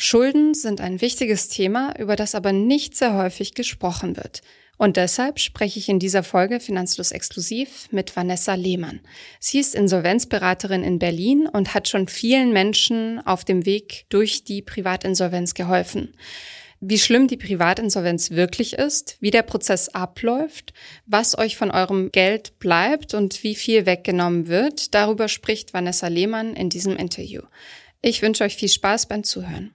Schulden sind ein wichtiges Thema, über das aber nicht sehr häufig gesprochen wird. Und deshalb spreche ich in dieser Folge Finanzlos exklusiv mit Vanessa Lehmann. Sie ist Insolvenzberaterin in Berlin und hat schon vielen Menschen auf dem Weg durch die Privatinsolvenz geholfen. Wie schlimm die Privatinsolvenz wirklich ist, wie der Prozess abläuft, was euch von eurem Geld bleibt und wie viel weggenommen wird, darüber spricht Vanessa Lehmann in diesem Interview. Ich wünsche euch viel Spaß beim Zuhören.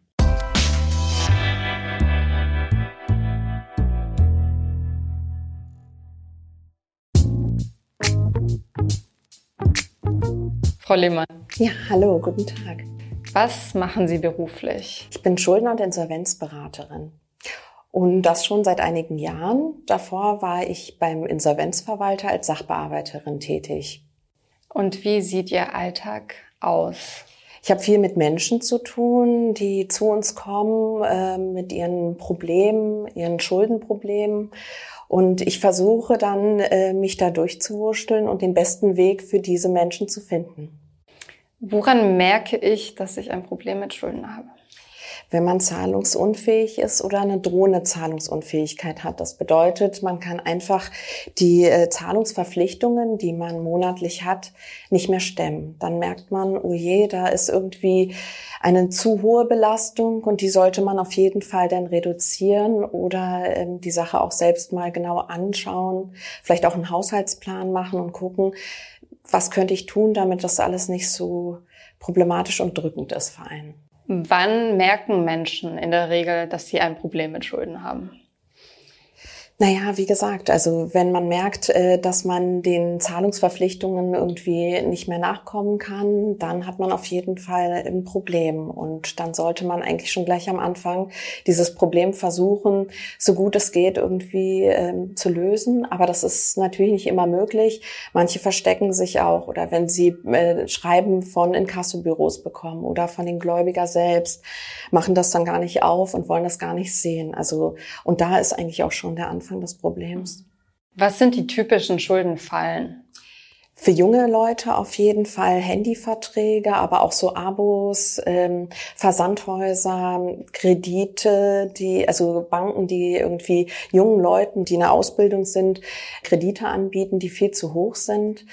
Frau Lehmann. Ja, hallo, guten Tag. Was machen Sie beruflich? Ich bin Schuldner- und Insolvenzberaterin. Und das schon seit einigen Jahren. Davor war ich beim Insolvenzverwalter als Sachbearbeiterin tätig. Und wie sieht Ihr Alltag aus? Ich habe viel mit Menschen zu tun, die zu uns kommen äh, mit ihren Problemen, ihren Schuldenproblemen. Und ich versuche dann, äh, mich da durchzuwurschteln und den besten Weg für diese Menschen zu finden. Woran merke ich, dass ich ein Problem mit Schulden habe? Wenn man zahlungsunfähig ist oder eine drohende Zahlungsunfähigkeit hat. Das bedeutet, man kann einfach die äh, Zahlungsverpflichtungen, die man monatlich hat, nicht mehr stemmen. Dann merkt man, oh je, da ist irgendwie eine zu hohe Belastung und die sollte man auf jeden Fall dann reduzieren oder ähm, die Sache auch selbst mal genau anschauen, vielleicht auch einen Haushaltsplan machen und gucken, was könnte ich tun, damit das alles nicht so problematisch und drückend ist für einen. Wann merken Menschen in der Regel, dass sie ein Problem mit Schulden haben? Naja, wie gesagt, also wenn man merkt, äh, dass man den Zahlungsverpflichtungen irgendwie nicht mehr nachkommen kann, dann hat man auf jeden Fall ein Problem. Und dann sollte man eigentlich schon gleich am Anfang dieses Problem versuchen, so gut es geht, irgendwie ähm, zu lösen. Aber das ist natürlich nicht immer möglich. Manche verstecken sich auch oder wenn sie äh, Schreiben von Inkassobüros bekommen oder von den Gläubiger selbst, machen das dann gar nicht auf und wollen das gar nicht sehen. Also, und da ist eigentlich auch schon der Anfang Anfang des Problems. Was sind die typischen Schuldenfallen? Für junge Leute auf jeden Fall Handyverträge, aber auch so Abos, ähm, Versandhäuser, Kredite, die, also Banken, die irgendwie jungen Leuten, die in der Ausbildung sind, Kredite anbieten, die viel zu hoch sind.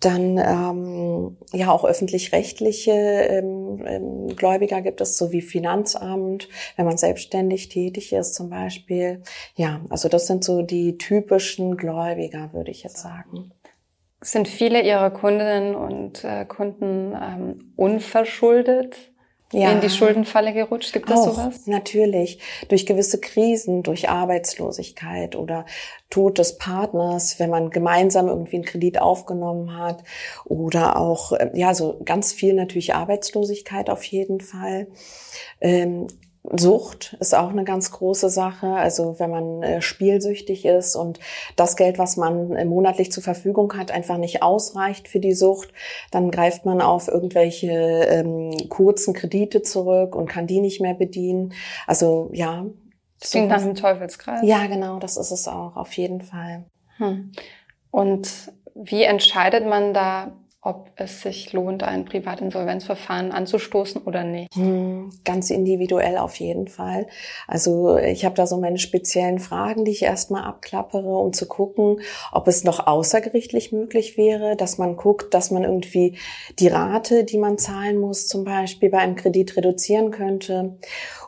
Dann ähm, ja auch öffentlich-rechtliche ähm, ähm, Gläubiger gibt es, so wie Finanzamt, wenn man selbstständig tätig ist zum Beispiel. Ja, also das sind so die typischen Gläubiger, würde ich jetzt sagen. Sind viele Ihrer Kundinnen und äh, Kunden ähm, unverschuldet ja. in die Schuldenfalle gerutscht? Gibt es sowas? Natürlich. Durch gewisse Krisen, durch Arbeitslosigkeit oder Tod des Partners, wenn man gemeinsam irgendwie einen Kredit aufgenommen hat oder auch, äh, ja, so ganz viel natürlich Arbeitslosigkeit auf jeden Fall. Ähm, Sucht ist auch eine ganz große Sache. Also wenn man äh, spielsüchtig ist und das Geld, was man äh, monatlich zur Verfügung hat, einfach nicht ausreicht für die Sucht, dann greift man auf irgendwelche ähm, kurzen Kredite zurück und kann die nicht mehr bedienen. Also ja. Das klingt nach einem Teufelskreis. Ja, genau, das ist es auch, auf jeden Fall. Hm. Und wie entscheidet man da, ob es sich lohnt, ein Privatinsolvenzverfahren anzustoßen oder nicht? Hm, ganz individuell auf jeden Fall. Also ich habe da so meine speziellen Fragen, die ich erstmal abklappere, um zu gucken, ob es noch außergerichtlich möglich wäre, dass man guckt, dass man irgendwie die Rate, die man zahlen muss, zum Beispiel bei einem Kredit reduzieren könnte.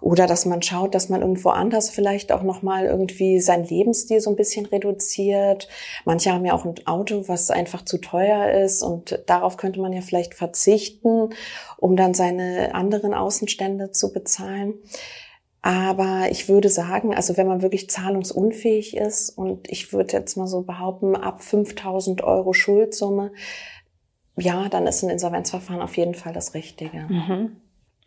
Oder dass man schaut, dass man irgendwo anders vielleicht auch nochmal irgendwie seinen Lebensstil so ein bisschen reduziert. Manche haben ja auch ein Auto, was einfach zu teuer ist und darauf könnte man ja vielleicht verzichten, um dann seine anderen Außenstände zu bezahlen. Aber ich würde sagen, also wenn man wirklich zahlungsunfähig ist und ich würde jetzt mal so behaupten, ab 5000 Euro Schuldsumme, ja, dann ist ein Insolvenzverfahren auf jeden Fall das Richtige. Mhm.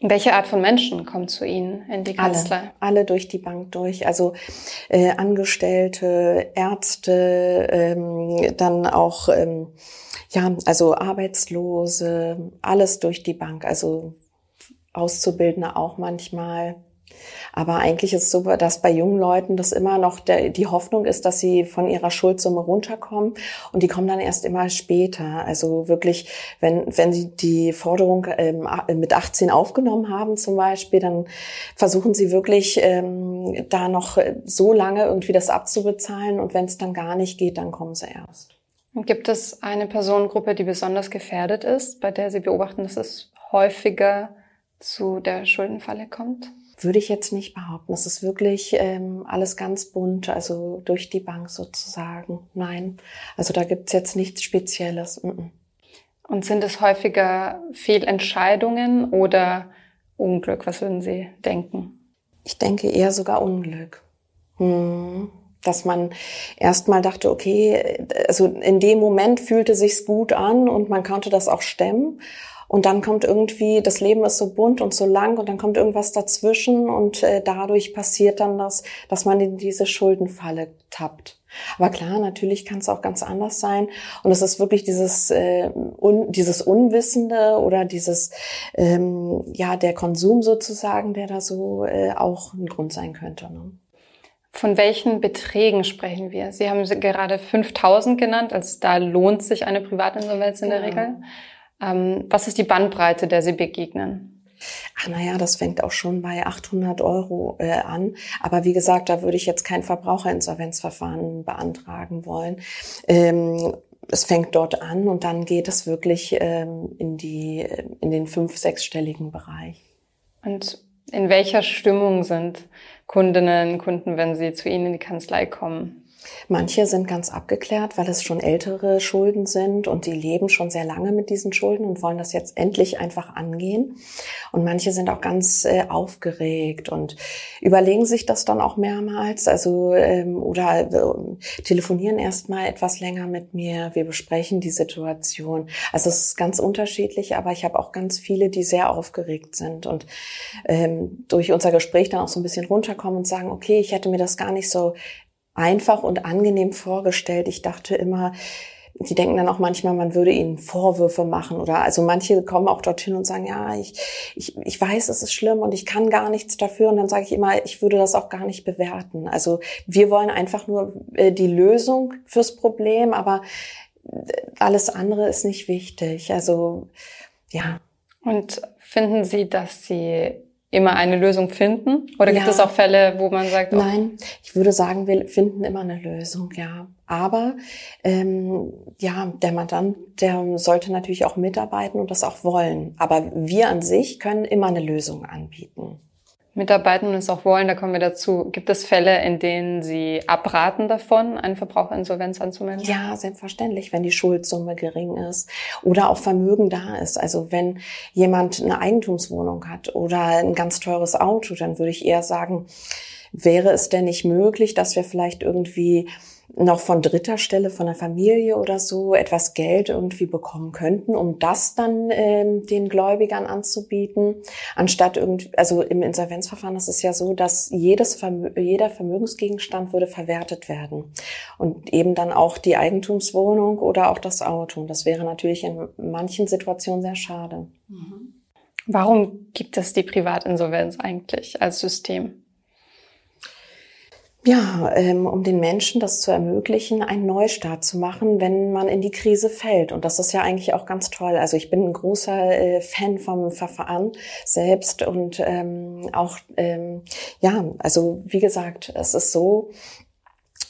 Welche Art von Menschen kommt zu Ihnen in die Kanzlei? Alle, alle durch die Bank durch. Also äh, Angestellte, Ärzte, ähm, dann auch ähm, ja, also Arbeitslose, alles durch die Bank. Also Auszubildende auch manchmal. Aber eigentlich ist es so, dass bei jungen Leuten das immer noch der, die Hoffnung ist, dass sie von ihrer Schuldsumme runterkommen und die kommen dann erst immer später. Also wirklich, wenn, wenn sie die Forderung ähm, mit 18 aufgenommen haben zum Beispiel, dann versuchen sie wirklich ähm, da noch so lange irgendwie das abzubezahlen und wenn es dann gar nicht geht, dann kommen sie erst. Gibt es eine Personengruppe, die besonders gefährdet ist, bei der Sie beobachten, dass es häufiger zu der Schuldenfalle kommt? Würde ich jetzt nicht behaupten. Es ist wirklich ähm, alles ganz bunt, also durch die Bank sozusagen. Nein, also da gibt's jetzt nichts Spezielles. Und sind es häufiger Fehlentscheidungen oder Unglück? Was würden Sie denken? Ich denke eher sogar Unglück. Hm. Dass man erstmal dachte, okay, also in dem Moment fühlte sich's gut an und man konnte das auch stemmen. Und dann kommt irgendwie, das Leben ist so bunt und so lang und dann kommt irgendwas dazwischen und äh, dadurch passiert dann das, dass man in diese Schuldenfalle tappt. Aber klar, natürlich kann es auch ganz anders sein. Und es ist wirklich dieses, äh, un, dieses Unwissende oder dieses, ähm, ja, der Konsum sozusagen, der da so äh, auch ein Grund sein könnte. Ne? Von welchen Beträgen sprechen wir? Sie haben gerade 5000 genannt, also da lohnt sich eine Privatinsolvenz in der ja. Regel. Ähm, was ist die Bandbreite, der Sie begegnen? Ach naja, das fängt auch schon bei 800 Euro äh, an. Aber wie gesagt, da würde ich jetzt kein Verbraucherinsolvenzverfahren beantragen wollen. Ähm, es fängt dort an und dann geht es wirklich ähm, in die in den fünf sechsstelligen Bereich. Und in welcher Stimmung sind Kundinnen, Kunden, wenn sie zu Ihnen in die Kanzlei kommen? Manche sind ganz abgeklärt, weil es schon ältere Schulden sind und die leben schon sehr lange mit diesen Schulden und wollen das jetzt endlich einfach angehen. Und manche sind auch ganz äh, aufgeregt und überlegen sich das dann auch mehrmals, also ähm, oder äh, telefonieren erstmal etwas länger mit mir. Wir besprechen die Situation. Also es ist ganz unterschiedlich, aber ich habe auch ganz viele, die sehr aufgeregt sind und ähm, durch unser Gespräch dann auch so ein bisschen runterkommen und sagen, okay, ich hätte mir das gar nicht so einfach und angenehm vorgestellt. Ich dachte immer, die denken dann auch manchmal, man würde ihnen Vorwürfe machen oder also manche kommen auch dorthin und sagen, ja, ich, ich, ich weiß, es ist schlimm und ich kann gar nichts dafür und dann sage ich immer, ich würde das auch gar nicht bewerten. Also wir wollen einfach nur äh, die Lösung fürs Problem, aber äh, alles andere ist nicht wichtig. Also ja. Und finden Sie, dass Sie immer eine Lösung finden? Oder gibt ja. es auch Fälle, wo man sagt, oh. nein, ich würde sagen, wir finden immer eine Lösung, ja. Aber ähm, ja, der Mandant, der sollte natürlich auch mitarbeiten und das auch wollen. Aber wir an sich können immer eine Lösung anbieten mitarbeiten und es auch wollen, da kommen wir dazu. Gibt es Fälle, in denen Sie abraten davon, eine Verbraucherinsolvenz anzumelden? Ja, selbstverständlich, wenn die Schuldsumme gering ist oder auch Vermögen da ist. Also wenn jemand eine Eigentumswohnung hat oder ein ganz teures Auto, dann würde ich eher sagen, wäre es denn nicht möglich, dass wir vielleicht irgendwie noch von dritter Stelle, von der Familie oder so etwas Geld irgendwie bekommen könnten, um das dann ähm, den Gläubigern anzubieten, anstatt irgendwie, also im Insolvenzverfahren ist es ja so, dass jedes Vermö jeder Vermögensgegenstand würde verwertet werden und eben dann auch die Eigentumswohnung oder auch das Auto. Und das wäre natürlich in manchen Situationen sehr schade. Mhm. Warum gibt es die Privatinsolvenz eigentlich als System? Ja, ähm, um den Menschen das zu ermöglichen, einen Neustart zu machen, wenn man in die Krise fällt. Und das ist ja eigentlich auch ganz toll. Also ich bin ein großer äh, Fan vom Verfahren selbst und ähm, auch, ähm, ja, also wie gesagt, es ist so,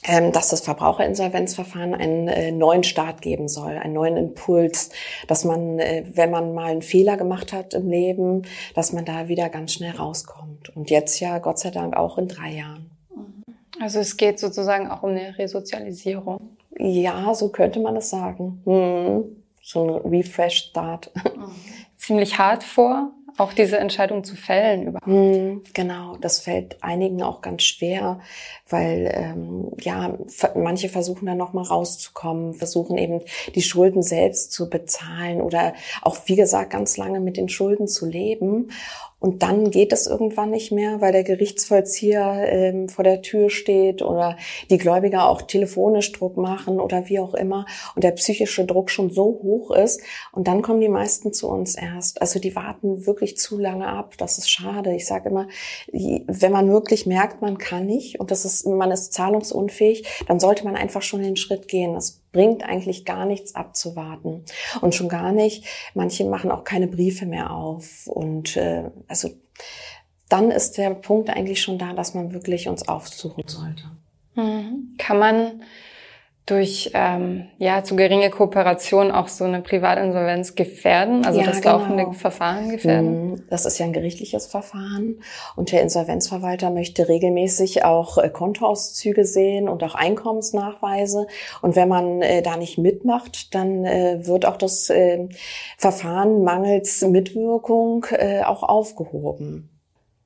ähm, dass das Verbraucherinsolvenzverfahren einen äh, neuen Start geben soll, einen neuen Impuls, dass man, äh, wenn man mal einen Fehler gemacht hat im Leben, dass man da wieder ganz schnell rauskommt. Und jetzt ja, Gott sei Dank, auch in drei Jahren. Also es geht sozusagen auch um eine Resozialisierung. Ja, so könnte man es sagen. Hm. So ein Refresh Start. Mhm. Ziemlich hart vor, auch diese Entscheidung zu fällen überhaupt. Hm, genau, das fällt einigen auch ganz schwer, weil ähm, ja manche versuchen dann noch mal rauszukommen, versuchen eben die Schulden selbst zu bezahlen oder auch wie gesagt ganz lange mit den Schulden zu leben Und dann geht es irgendwann nicht mehr, weil der Gerichtsvollzieher ähm, vor der Tür steht oder die Gläubiger auch telefonisch Druck machen oder wie auch immer und der psychische Druck schon so hoch ist. Und dann kommen die meisten zu uns erst. Also die warten wirklich zu lange ab. Das ist schade. Ich sage immer, wenn man wirklich merkt, man kann nicht und das ist, man ist zahlungsunfähig, dann sollte man einfach schon den Schritt gehen. Das bringt eigentlich gar nichts abzuwarten. Und schon gar nicht, manche machen auch keine Briefe mehr auf. Und äh, also dann ist der Punkt eigentlich schon da, dass man wirklich uns aufsuchen sollte. Mhm. Kann man durch ähm, ja zu geringe Kooperation auch so eine Privatinsolvenz gefährden, also ja, das genau. laufende Verfahren gefährden? Mhm. Das ist ja ein gerichtliches Verfahren und der Insolvenzverwalter möchte regelmäßig auch äh, Kontoauszüge sehen und auch Einkommensnachweise. Und wenn man äh, da nicht mitmacht, dann äh, wird auch das äh, Verfahren mangels Mitwirkung äh, auch aufgehoben.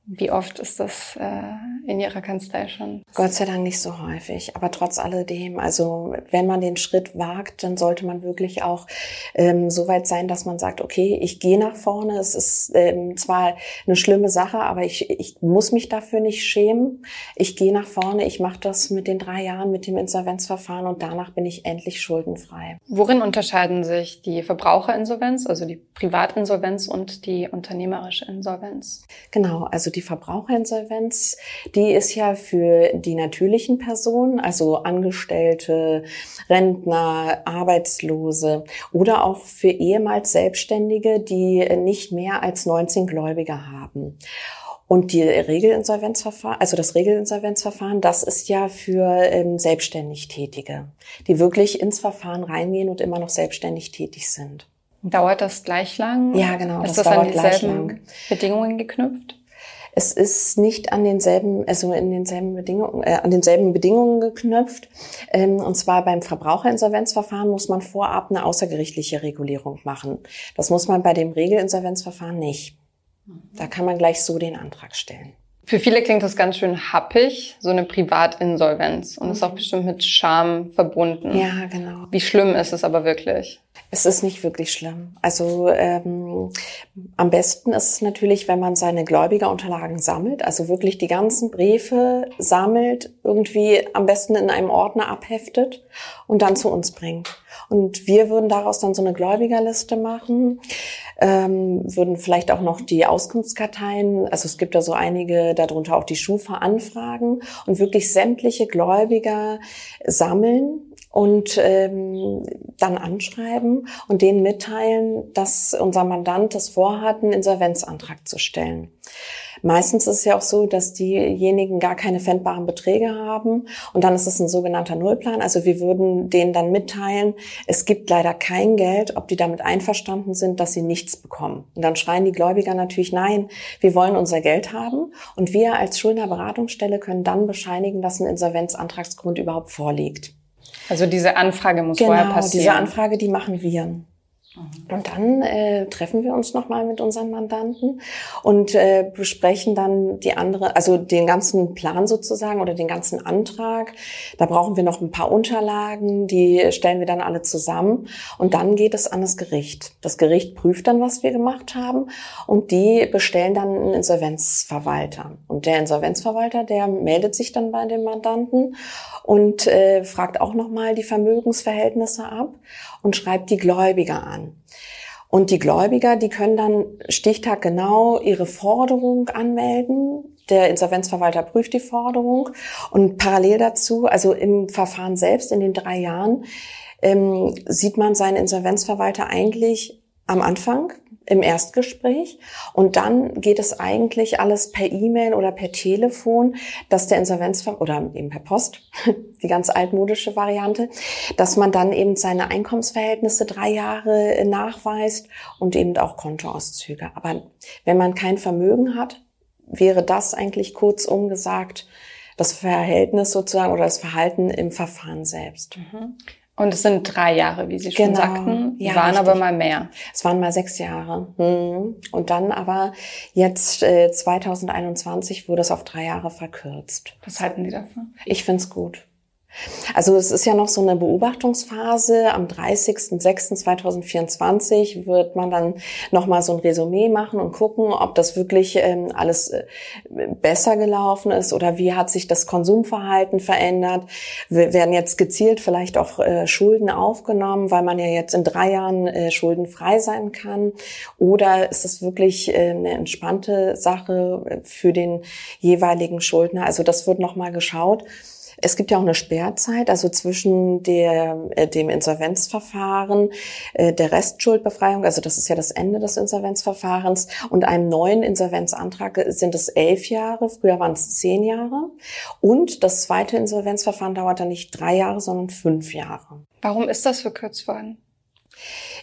Wie oft ist das äh, in Ihrer Kanzlei schon? Gott sei Dank nicht so häufig. Aber trotz alledem, also wenn man den Schritt wagt, dann sollte man wirklich auch ähm, so weit sein, dass man sagt, okay, ich gehe nach vorne. Es ist ähm, zwar eine schlimme Sache, aber ich, ich muss mich dafür nicht schämen. Ich gehe nach vorne, ich mache das mit den drei Jahren, mit dem Insolvenzverfahren und danach bin ich endlich schuldenfrei. Worin unterscheiden sich die Verbraucherinsolvenz, also die Privatinsolvenz und die unternehmerische Insolvenz? Genau, also die Verbraucherinsolvenz, die ist ja für die natürlichen Personen, also Angestellte, Rentner, Arbeitslose oder auch für ehemals Selbstständige, die nicht mehr als 19 Gläubiger haben. Und die Regelinsolvenzverfahren, also das Regelinsolvenzverfahren, das ist ja für ähm, selbstständig Tätige, die wirklich ins Verfahren reingehen und immer noch selbstständig tätig sind. Dauert das gleich lang? Ja, genau. Ist das, das an dieselben Bedingungen geknüpft? Es ist nicht an denselben, also in denselben Bedingungen, äh, an denselben Bedingungen geknüpft. Ähm, und zwar beim Verbraucherinsolvenzverfahren muss man vorab eine außergerichtliche Regulierung machen. Das muss man bei dem Regelinsolvenzverfahren nicht. Da kann man gleich so den Antrag stellen. Für viele klingt das ganz schön happig, so eine Privatinsolvenz. Und mhm. ist auch bestimmt mit Scham verbunden. Ja, genau. Wie schlimm ist es aber wirklich? Es ist nicht wirklich schlimm. Also ähm, am besten ist es natürlich, wenn man seine Gläubigerunterlagen sammelt, also wirklich die ganzen Briefe sammelt, irgendwie am besten in einem Ordner abheftet und dann zu uns bringt. Und wir würden daraus dann so eine Gläubigerliste machen, ähm, würden vielleicht auch noch die Auskunftskarteien, also es gibt da so einige, darunter auch die Schufa anfragen und wirklich sämtliche Gläubiger sammeln und ähm, dann anschreiben und denen mitteilen, dass unser Mandant das vorhat, einen Insolvenzantrag zu stellen. Meistens ist es ja auch so, dass diejenigen gar keine fändbaren Beträge haben und dann ist es ein sogenannter Nullplan. Also wir würden denen dann mitteilen, es gibt leider kein Geld, ob die damit einverstanden sind, dass sie nichts bekommen. Und dann schreien die Gläubiger natürlich, nein, wir wollen unser Geld haben und wir als Schuldnerberatungsstelle können dann bescheinigen, dass ein Insolvenzantragsgrund überhaupt vorliegt. Also diese Anfrage muss genau, vorher passieren. Diese Anfrage, die machen wir. Und dann äh, treffen wir uns nochmal mit unseren Mandanten und äh, besprechen dann die andere, also den ganzen Plan sozusagen oder den ganzen Antrag. Da brauchen wir noch ein paar Unterlagen, die stellen wir dann alle zusammen und dann geht es an das Gericht. Das Gericht prüft dann, was wir gemacht haben und die bestellen dann einen Insolvenzverwalter. Und der Insolvenzverwalter, der meldet sich dann bei dem Mandanten und äh, fragt auch nochmal die Vermögensverhältnisse ab und schreibt die Gläubiger an. Und die Gläubiger, die können dann stichtaggenau ihre Forderung anmelden. Der Insolvenzverwalter prüft die Forderung und parallel dazu, also im Verfahren selbst in den drei Jahren, ähm, sieht man seinen Insolvenzverwalter eigentlich am Anfang im Erstgespräch und dann geht es eigentlich alles per E-Mail oder per Telefon, dass der Insolvenzver oder eben per Post, die ganz altmodische Variante, dass man dann eben seine Einkommensverhältnisse drei Jahre nachweist und eben auch Kontoauszüge. Aber wenn man kein Vermögen hat, wäre das eigentlich kurzum gesagt das Verhältnis sozusagen oder das Verhalten im Verfahren selbst. Mhm. Und es sind drei Jahre, wie Sie schon genau. sagten. Ja, waren richtig. aber mal mehr. Es waren mal sechs Jahre. Hm. Und dann aber jetzt äh, 2021 wurde es auf drei Jahre verkürzt. Was halten Sie davon? Ich finde es gut. Also es ist ja noch so eine Beobachtungsphase. Am 30.06.2024 wird man dann nochmal so ein Resümee machen und gucken, ob das wirklich ähm, alles äh, besser gelaufen ist oder wie hat sich das Konsumverhalten verändert. Wir werden jetzt gezielt vielleicht auch äh, Schulden aufgenommen, weil man ja jetzt in drei Jahren äh, schuldenfrei sein kann. Oder ist es wirklich äh, eine entspannte Sache für den jeweiligen Schuldner? Also das wird nochmal geschaut. Es gibt ja auch eine Sperrzeit, also zwischen der, äh, dem Insolvenzverfahren, äh, der Restschuldbefreiung, also das ist ja das Ende des Insolvenzverfahrens, und einem neuen Insolvenzantrag sind es elf Jahre, früher waren es zehn Jahre. Und das zweite Insolvenzverfahren dauert dann nicht drei Jahre, sondern fünf Jahre. Warum ist das verkürzt worden?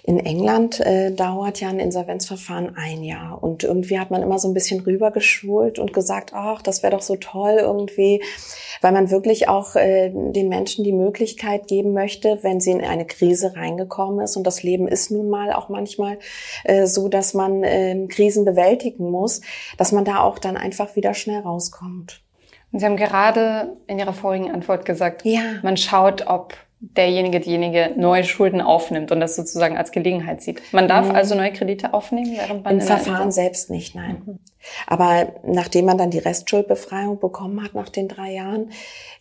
In England äh, dauert ja ein Insolvenzverfahren ein Jahr und irgendwie hat man immer so ein bisschen rübergeschult und gesagt, ach, das wäre doch so toll irgendwie, weil man wirklich auch äh, den Menschen die Möglichkeit geben möchte, wenn sie in eine Krise reingekommen ist und das Leben ist nun mal auch manchmal äh, so, dass man äh, Krisen bewältigen muss, dass man da auch dann einfach wieder schnell rauskommt. Und Sie haben gerade in Ihrer vorigen Antwort gesagt, ja. man schaut, ob derjenige, diejenige neue Schulden aufnimmt und das sozusagen als Gelegenheit sieht. Man darf mhm. also neue Kredite aufnehmen, während man im Verfahren selbst nicht, nein. Mhm. Aber nachdem man dann die Restschuldbefreiung bekommen hat nach den drei Jahren,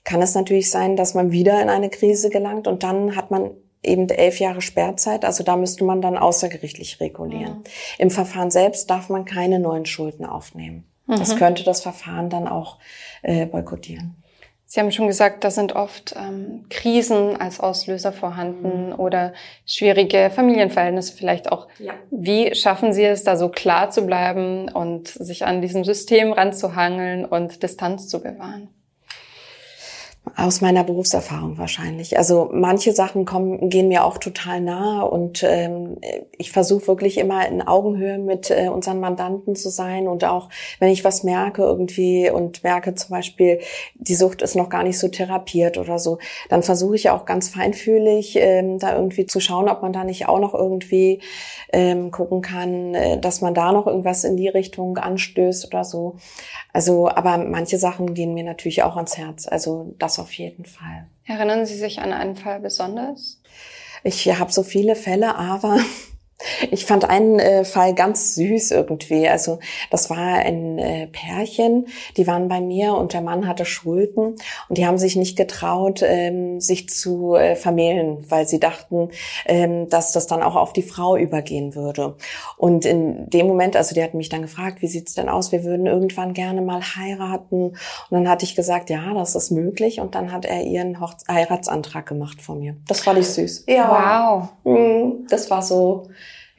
kann es natürlich sein, dass man wieder in eine Krise gelangt und dann hat man eben elf Jahre Sperrzeit. Also da müsste man dann außergerichtlich regulieren. Mhm. Im Verfahren selbst darf man keine neuen Schulden aufnehmen. Das mhm. könnte das Verfahren dann auch äh, boykottieren. Sie haben schon gesagt, da sind oft ähm, Krisen als Auslöser vorhanden mhm. oder schwierige Familienverhältnisse vielleicht auch. Ja. Wie schaffen Sie es, da so klar zu bleiben und sich an diesem System ranzuhangeln und Distanz zu bewahren? Aus meiner Berufserfahrung wahrscheinlich. Also manche Sachen kommen, gehen mir auch total nahe und ähm, ich versuche wirklich immer in Augenhöhe mit äh, unseren Mandanten zu sein und auch wenn ich was merke irgendwie und merke zum Beispiel, die Sucht ist noch gar nicht so therapiert oder so, dann versuche ich auch ganz feinfühlig ähm, da irgendwie zu schauen, ob man da nicht auch noch irgendwie ähm, gucken kann, äh, dass man da noch irgendwas in die Richtung anstößt oder so. Also, aber manche Sachen gehen mir natürlich auch ans Herz. Also das auf jeden Fall. Erinnern Sie sich an einen Fall besonders? Ich habe so viele Fälle, aber ich fand einen äh, Fall ganz süß irgendwie. Also das war ein äh, Pärchen, die waren bei mir und der Mann hatte Schulden und die haben sich nicht getraut, ähm, sich zu äh, vermählen, weil sie dachten, ähm, dass das dann auch auf die Frau übergehen würde. Und in dem Moment, also die hat mich dann gefragt, wie sieht's denn aus? Wir würden irgendwann gerne mal heiraten. Und dann hatte ich gesagt, ja, das ist möglich. Und dann hat er ihren Hochze Heiratsantrag gemacht von mir. Das fand ich süß. Ja. Wow. Mhm. Das war so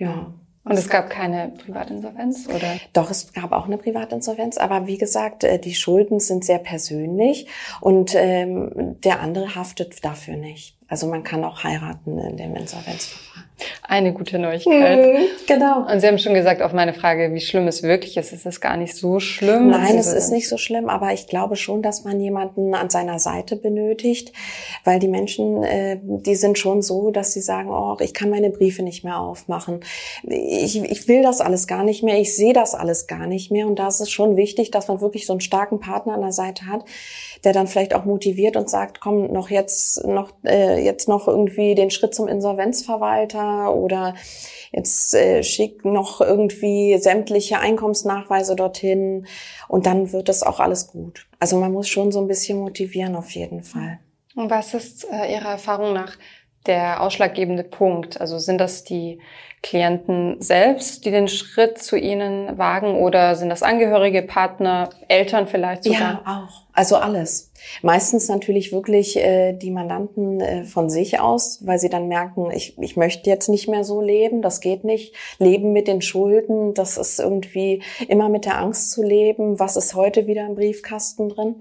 ja. Und es gab keine Privatinsolvenz, oder? Doch, es gab auch eine Privatinsolvenz, aber wie gesagt, äh, die Schulden sind sehr persönlich und ähm, der andere haftet dafür nicht. Also man kann auch heiraten in dem Insolvenzverfahren. Eine gute Neuigkeit. Mhm, genau. Und Sie haben schon gesagt, auf meine Frage, wie schlimm es wirklich ist, ist es gar nicht so schlimm. Nein, es ist nicht so schlimm, aber ich glaube schon, dass man jemanden an seiner Seite benötigt, weil die Menschen, äh, die sind schon so, dass sie sagen, oh, ich kann meine Briefe nicht mehr aufmachen. Ich, ich will das alles gar nicht mehr, ich sehe das alles gar nicht mehr. Und da ist es schon wichtig, dass man wirklich so einen starken Partner an der Seite hat, der dann vielleicht auch motiviert und sagt, komm, noch jetzt noch äh, jetzt noch irgendwie den Schritt zum Insolvenzverwalter oder jetzt äh, schick noch irgendwie sämtliche Einkommensnachweise dorthin und dann wird das auch alles gut. Also man muss schon so ein bisschen motivieren auf jeden Fall. Und was ist äh, Ihrer Erfahrung nach der ausschlaggebende Punkt? Also sind das die Klienten selbst, die den Schritt zu Ihnen wagen oder sind das Angehörige, Partner, Eltern vielleicht sogar? Ja, auch. Also alles. Meistens natürlich wirklich äh, die Mandanten äh, von sich aus, weil sie dann merken, ich, ich möchte jetzt nicht mehr so leben, das geht nicht. Leben mit den Schulden, das ist irgendwie immer mit der Angst zu leben, was ist heute wieder im Briefkasten drin.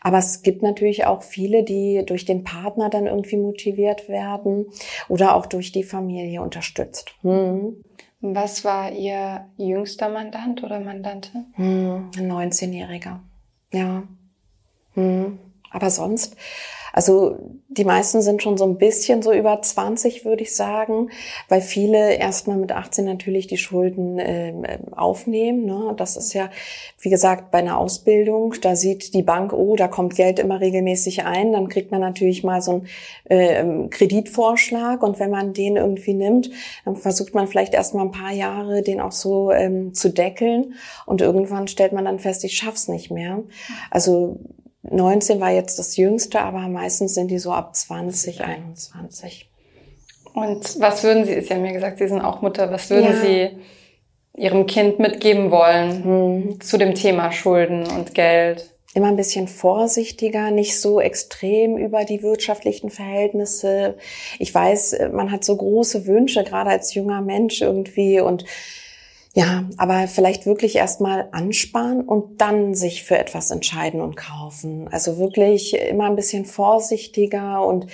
Aber es gibt natürlich auch viele, die durch den Partner dann irgendwie motiviert werden oder auch durch die Familie unterstützt. Hm. Was war Ihr jüngster Mandant oder Mandantin? Hm, ein 19-Jähriger. Ja. Hm. Aber sonst also die meisten sind schon so ein bisschen so über 20, würde ich sagen, weil viele erstmal mit 18 natürlich die Schulden äh, aufnehmen. Ne? Das ist ja, wie gesagt, bei einer Ausbildung, da sieht die Bank, oh, da kommt Geld immer regelmäßig ein, dann kriegt man natürlich mal so einen äh, Kreditvorschlag und wenn man den irgendwie nimmt, dann versucht man vielleicht erstmal ein paar Jahre den auch so ähm, zu deckeln und irgendwann stellt man dann fest, ich schaff's nicht mehr. Also 19 war jetzt das jüngste, aber meistens sind die so ab 20, 21. Und was würden Sie, Sie haben ja gesagt, Sie sind auch Mutter, was würden ja. Sie Ihrem Kind mitgeben wollen hm. zu dem Thema Schulden und Geld? Immer ein bisschen vorsichtiger, nicht so extrem über die wirtschaftlichen Verhältnisse. Ich weiß, man hat so große Wünsche, gerade als junger Mensch irgendwie und ja, aber vielleicht wirklich erstmal ansparen und dann sich für etwas entscheiden und kaufen. Also wirklich immer ein bisschen vorsichtiger und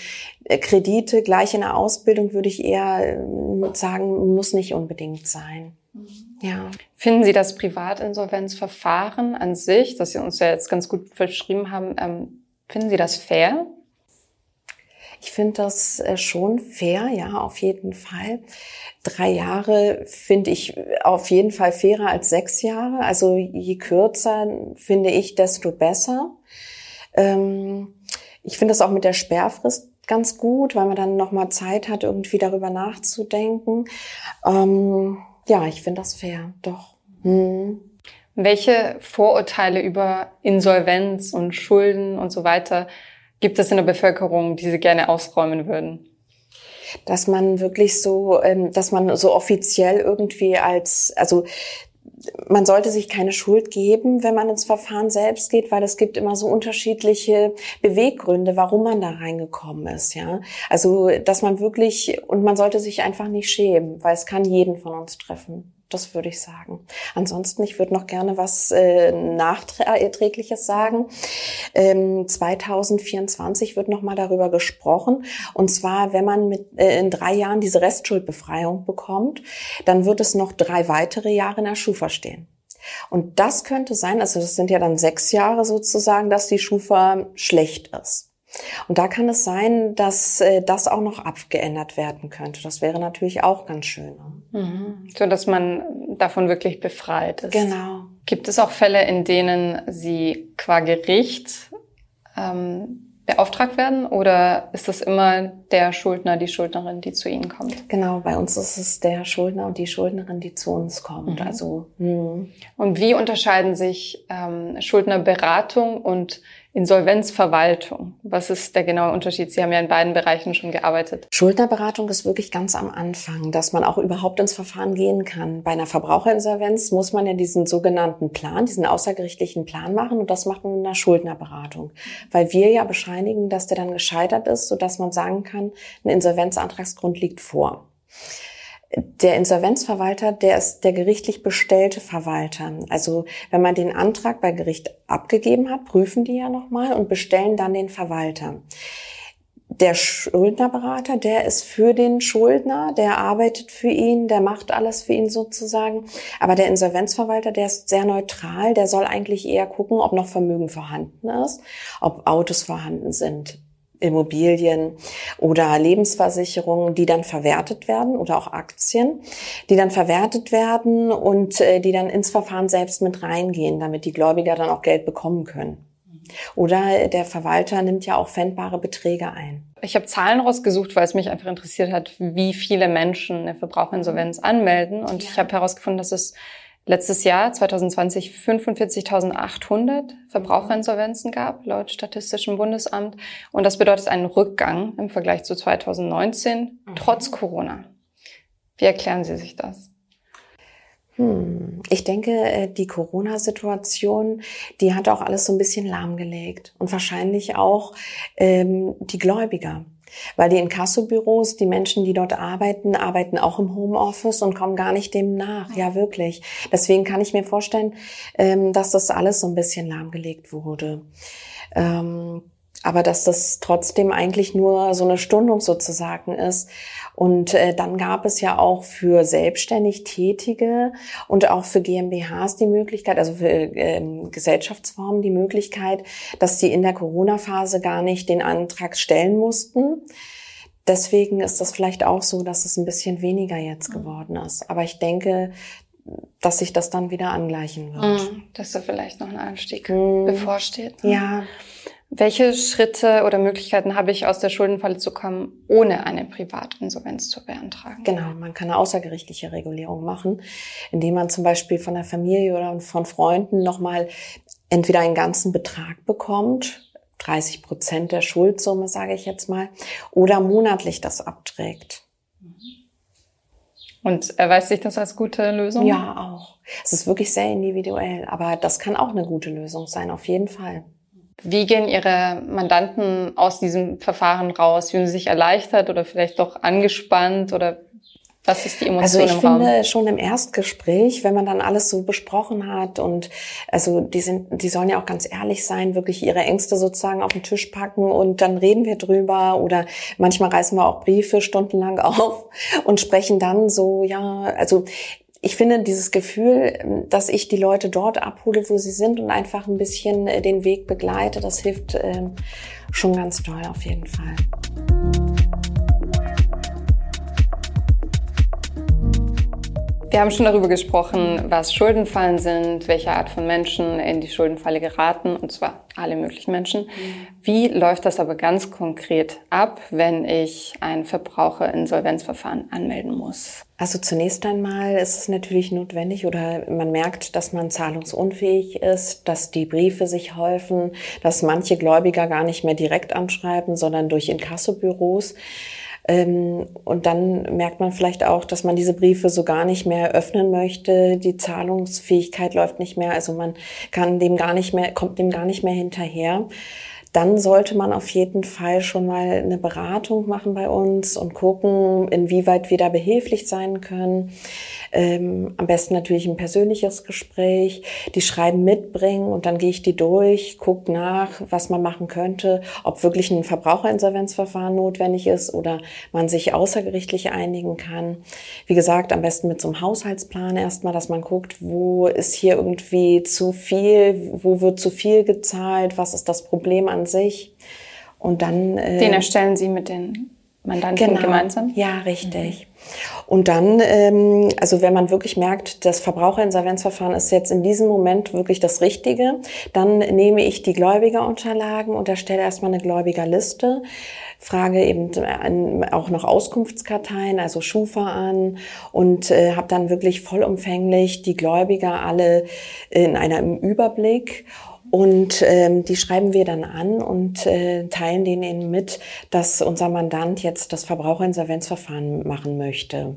äh, Kredite gleich in der Ausbildung würde ich eher äh, sagen, muss nicht unbedingt sein. Mhm. Ja. Finden Sie das Privatinsolvenzverfahren an sich, das Sie uns ja jetzt ganz gut verschrieben haben, ähm, finden Sie das fair? Ich finde das äh, schon fair, ja, auf jeden Fall. Drei Jahre finde ich auf jeden Fall fairer als sechs Jahre. Also je kürzer finde ich, desto besser. Ähm, ich finde das auch mit der Sperrfrist ganz gut, weil man dann nochmal Zeit hat, irgendwie darüber nachzudenken. Ähm, ja, ich finde das fair, doch. Hm. Welche Vorurteile über Insolvenz und Schulden und so weiter gibt es in der Bevölkerung, die Sie gerne ausräumen würden? Dass man wirklich so, ähm, dass man so offiziell irgendwie als, also man sollte sich keine Schuld geben, wenn man ins Verfahren selbst geht, weil es gibt immer so unterschiedliche Beweggründe, warum man da reingekommen ist, ja. Also, dass man wirklich, und man sollte sich einfach nicht schämen, weil es kann jeden von uns treffen. Das würde ich sagen. Ansonsten, ich würde noch gerne was äh, Nachträgliches sagen. Ähm, 2024 wird noch mal darüber gesprochen. Und zwar, wenn man mit, äh, in drei Jahren diese Restschuldbefreiung bekommt, dann wird es noch drei weitere Jahre in der Schufa stehen. Und das könnte sein, also das sind ja dann sechs Jahre sozusagen, dass die Schufa schlecht ist. Und da kann es sein, dass äh, das auch noch abgeändert werden könnte. Das wäre natürlich auch ganz schön. Ne? Mhm. So dass man davon wirklich befreit ist. Genau. Gibt es auch Fälle, in denen Sie qua Gericht ähm, beauftragt werden oder ist das immer der Schuldner, die Schuldnerin, die zu Ihnen kommt? Genau, bei uns ist es der Schuldner und die Schuldnerin, die zu uns kommt. Mhm. Also mh. und wie unterscheiden sich ähm, Schuldnerberatung und Insolvenzverwaltung. Was ist der genaue Unterschied? Sie haben ja in beiden Bereichen schon gearbeitet. Schuldnerberatung ist wirklich ganz am Anfang, dass man auch überhaupt ins Verfahren gehen kann. Bei einer Verbraucherinsolvenz muss man ja diesen sogenannten Plan, diesen außergerichtlichen Plan machen und das macht man in einer Schuldnerberatung. Weil wir ja bescheinigen, dass der dann gescheitert ist, sodass man sagen kann, ein Insolvenzantragsgrund liegt vor. Der Insolvenzverwalter, der ist der gerichtlich bestellte Verwalter. Also wenn man den Antrag bei Gericht abgegeben hat, prüfen die ja nochmal und bestellen dann den Verwalter. Der Schuldnerberater, der ist für den Schuldner, der arbeitet für ihn, der macht alles für ihn sozusagen. Aber der Insolvenzverwalter, der ist sehr neutral, der soll eigentlich eher gucken, ob noch Vermögen vorhanden ist, ob Autos vorhanden sind, Immobilien oder Lebensversicherungen, die dann verwertet werden oder auch Aktien, die dann verwertet werden und äh, die dann ins Verfahren selbst mit reingehen, damit die Gläubiger dann auch Geld bekommen können. Oder der Verwalter nimmt ja auch fändbare Beträge ein. Ich habe Zahlen rausgesucht, weil es mich einfach interessiert hat, wie viele Menschen eine Verbraucherinsolvenz anmelden. Und ja. ich habe herausgefunden, dass es letztes Jahr, 2020, 45.800 Verbraucherinsolvenzen gab, laut Statistischem Bundesamt. Und das bedeutet einen Rückgang im Vergleich zu 2019, mhm. trotz Corona. Wie erklären Sie sich das? Hm. Ich denke, äh, die Corona-Situation, die hat auch alles so ein bisschen lahmgelegt und wahrscheinlich auch ähm, die Gläubiger. Weil die Inkassobüros, die Menschen, die dort arbeiten, arbeiten auch im Homeoffice und kommen gar nicht dem nach. Ja, wirklich. Deswegen kann ich mir vorstellen, ähm, dass das alles so ein bisschen lahmgelegt wurde. Ähm, aber dass das trotzdem eigentlich nur so eine Stundung sozusagen ist. Und äh, dann gab es ja auch für selbstständig Tätige und auch für GmbHs die Möglichkeit, also für ähm, Gesellschaftsformen die Möglichkeit, dass sie in der Corona-Phase gar nicht den Antrag stellen mussten. Deswegen ist das vielleicht auch so, dass es ein bisschen weniger jetzt geworden ist. Aber ich denke, dass sich das dann wieder angleichen wird. Mm, dass da vielleicht noch ein Anstieg mm. bevorsteht. Ne? Ja. Welche Schritte oder Möglichkeiten habe ich, aus der Schuldenfalle zu kommen, ohne eine Privatinsolvenz zu beantragen? Genau, man kann eine außergerichtliche Regulierung machen, indem man zum Beispiel von der Familie oder von Freunden nochmal entweder einen ganzen Betrag bekommt, 30 Prozent der Schuldsumme, sage ich jetzt mal, oder monatlich das abträgt. Und erweist sich das als gute Lösung? Ja, auch. Es ist wirklich sehr individuell, aber das kann auch eine gute Lösung sein, auf jeden Fall. Wie gehen Ihre Mandanten aus diesem Verfahren raus? Fühlen sie sich erleichtert oder vielleicht doch angespannt? Oder was ist die Emotion also ich finde schon im Erstgespräch, wenn man dann alles so besprochen hat und also die sind, die sollen ja auch ganz ehrlich sein, wirklich ihre Ängste sozusagen auf den Tisch packen und dann reden wir drüber. Oder manchmal reißen wir auch Briefe stundenlang auf und sprechen dann so, ja, also ich finde dieses Gefühl, dass ich die Leute dort abhole, wo sie sind und einfach ein bisschen äh, den Weg begleite, das hilft ähm, schon ganz toll auf jeden Fall. Wir haben schon darüber gesprochen, was Schuldenfallen sind, welche Art von Menschen in die Schuldenfalle geraten, und zwar alle möglichen Menschen. Wie läuft das aber ganz konkret ab, wenn ich ein Verbraucherinsolvenzverfahren anmelden muss? Also zunächst einmal ist es natürlich notwendig oder man merkt, dass man zahlungsunfähig ist, dass die Briefe sich häufen, dass manche Gläubiger gar nicht mehr direkt anschreiben, sondern durch Inkassobüros. Ähm, und dann merkt man vielleicht auch, dass man diese Briefe so gar nicht mehr öffnen möchte. Die Zahlungsfähigkeit läuft nicht mehr. Also man kann dem gar nicht mehr, kommt dem gar nicht mehr hinterher dann sollte man auf jeden Fall schon mal eine Beratung machen bei uns und gucken, inwieweit wir da behilflich sein können. Ähm, am besten natürlich ein persönliches Gespräch, die Schreiben mitbringen und dann gehe ich die durch, gucke nach, was man machen könnte, ob wirklich ein Verbraucherinsolvenzverfahren notwendig ist oder man sich außergerichtlich einigen kann. Wie gesagt, am besten mit so einem Haushaltsplan erstmal, dass man guckt, wo ist hier irgendwie zu viel, wo wird zu viel gezahlt, was ist das Problem an sich. Und dann. Äh, Den erstellen Sie mit den Mandanten genau. gemeinsam? Ja, richtig. Mhm. Und dann, ähm, also wenn man wirklich merkt, das Verbraucherinsolvenzverfahren ist jetzt in diesem Moment wirklich das Richtige, dann nehme ich die Gläubigerunterlagen und erstelle erstmal eine Gläubigerliste, frage eben auch noch Auskunftskarteien, also Schufa an und äh, habe dann wirklich vollumfänglich die Gläubiger alle in einem Überblick und ähm, die schreiben wir dann an und äh, teilen denen mit, dass unser Mandant jetzt das Verbraucherinsolvenzverfahren machen möchte.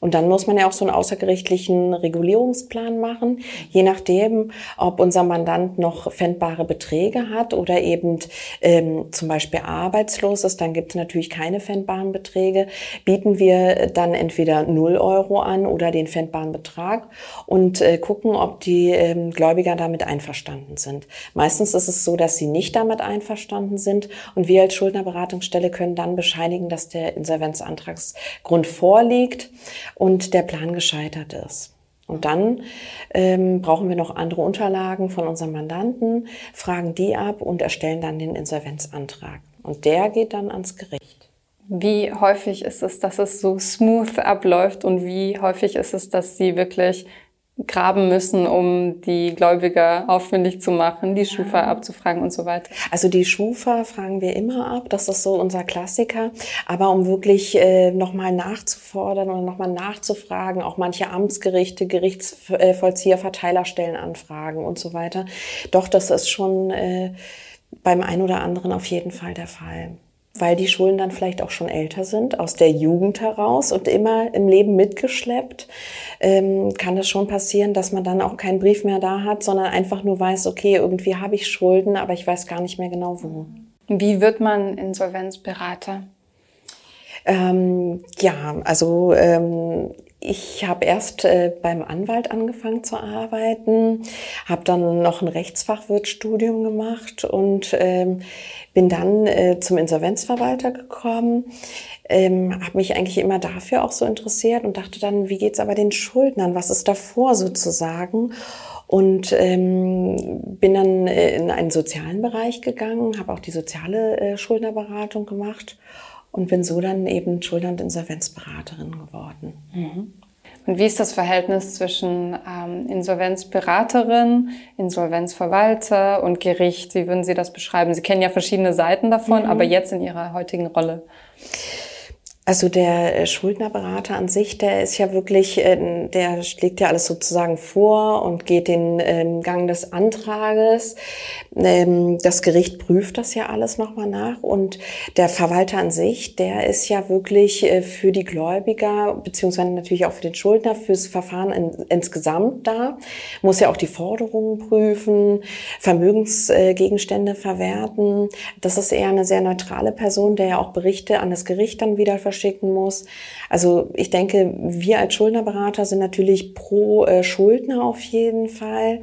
Und dann muss man ja auch so einen außergerichtlichen Regulierungsplan machen, je nachdem, ob unser Mandant noch fändbare Beträge hat oder eben ähm, zum Beispiel arbeitslos ist, dann gibt es natürlich keine fändbaren Beträge. Bieten wir dann entweder 0 Euro an oder den fändbaren Betrag und äh, gucken, ob die ähm, Gläubiger damit einverstanden sind. Meistens ist es so, dass sie nicht damit einverstanden sind und wir als Schuldnerberatungsstelle können dann bescheinigen, dass der Insolvenzantragsgrund vorliegt und der Plan gescheitert ist. Und dann ähm, brauchen wir noch andere Unterlagen von unserem Mandanten, fragen die ab und erstellen dann den Insolvenzantrag. Und der geht dann ans Gericht. Wie häufig ist es, dass es so smooth abläuft und wie häufig ist es, dass Sie wirklich graben müssen, um die Gläubiger aufwendig zu machen, die Schufa abzufragen und so weiter? Also die Schufa fragen wir immer ab, das ist so unser Klassiker. Aber um wirklich äh, nochmal nachzufordern oder nochmal nachzufragen, auch manche Amtsgerichte, Gerichtsvollzieher, Verteilerstellen anfragen und so weiter. Doch, das ist schon äh, beim einen oder anderen auf jeden Fall der Fall weil die Schulen dann vielleicht auch schon älter sind, aus der Jugend heraus und immer im Leben mitgeschleppt, ähm, kann das schon passieren, dass man dann auch keinen Brief mehr da hat, sondern einfach nur weiß, okay, irgendwie habe ich Schulden, aber ich weiß gar nicht mehr genau wo. Wie wird man Insolvenzberater? Ähm, ja, also ähm, Ich habe erst äh, beim Anwalt angefangen zu arbeiten, habe dann noch ein Rechtsfachwirtstudium gemacht und ähm, bin dann äh, zum Insolvenzverwalter gekommen. Ähm, habe mich eigentlich immer dafür auch so interessiert und dachte dann, wie geht's aber den Schuldnern? Was ist davor sozusagen? Und ähm, bin dann äh, in einen sozialen Bereich gegangen, habe auch die soziale äh, Schuldnerberatung gemacht und bin so dann eben Schuldner- und Insolvenzberaterin geworden. Mhm. Und wie ist das Verhältnis zwischen ähm, Insolvenzberaterin, Insolvenzverwalter und Gericht? Wie würden Sie das beschreiben? Sie kennen ja verschiedene Seiten davon, mhm. aber jetzt in Ihrer heutigen Rolle. Also der äh, Schuldnerberater an sich, der ist ja wirklich, äh, der schlägt ja alles sozusagen vor und geht den ähm, Gang des Antrages. Ähm, das Gericht prüft das ja alles nochmal nach und der Verwalter an sich, der ist ja wirklich äh, für die Gläubiger beziehungsweise natürlich auch für den Schuldner fürs Verfahren insgesamt da, muss ja auch die Forderungen prüfen, Vermögensgegenstände verwerten. Das ist eher eine sehr neutrale Person, der ja auch Berichte an das Gericht dann wieder verschicken muss. Also ich denke, wir als Schuldnerberater sind natürlich pro äh, Schuldner auf jeden Fall.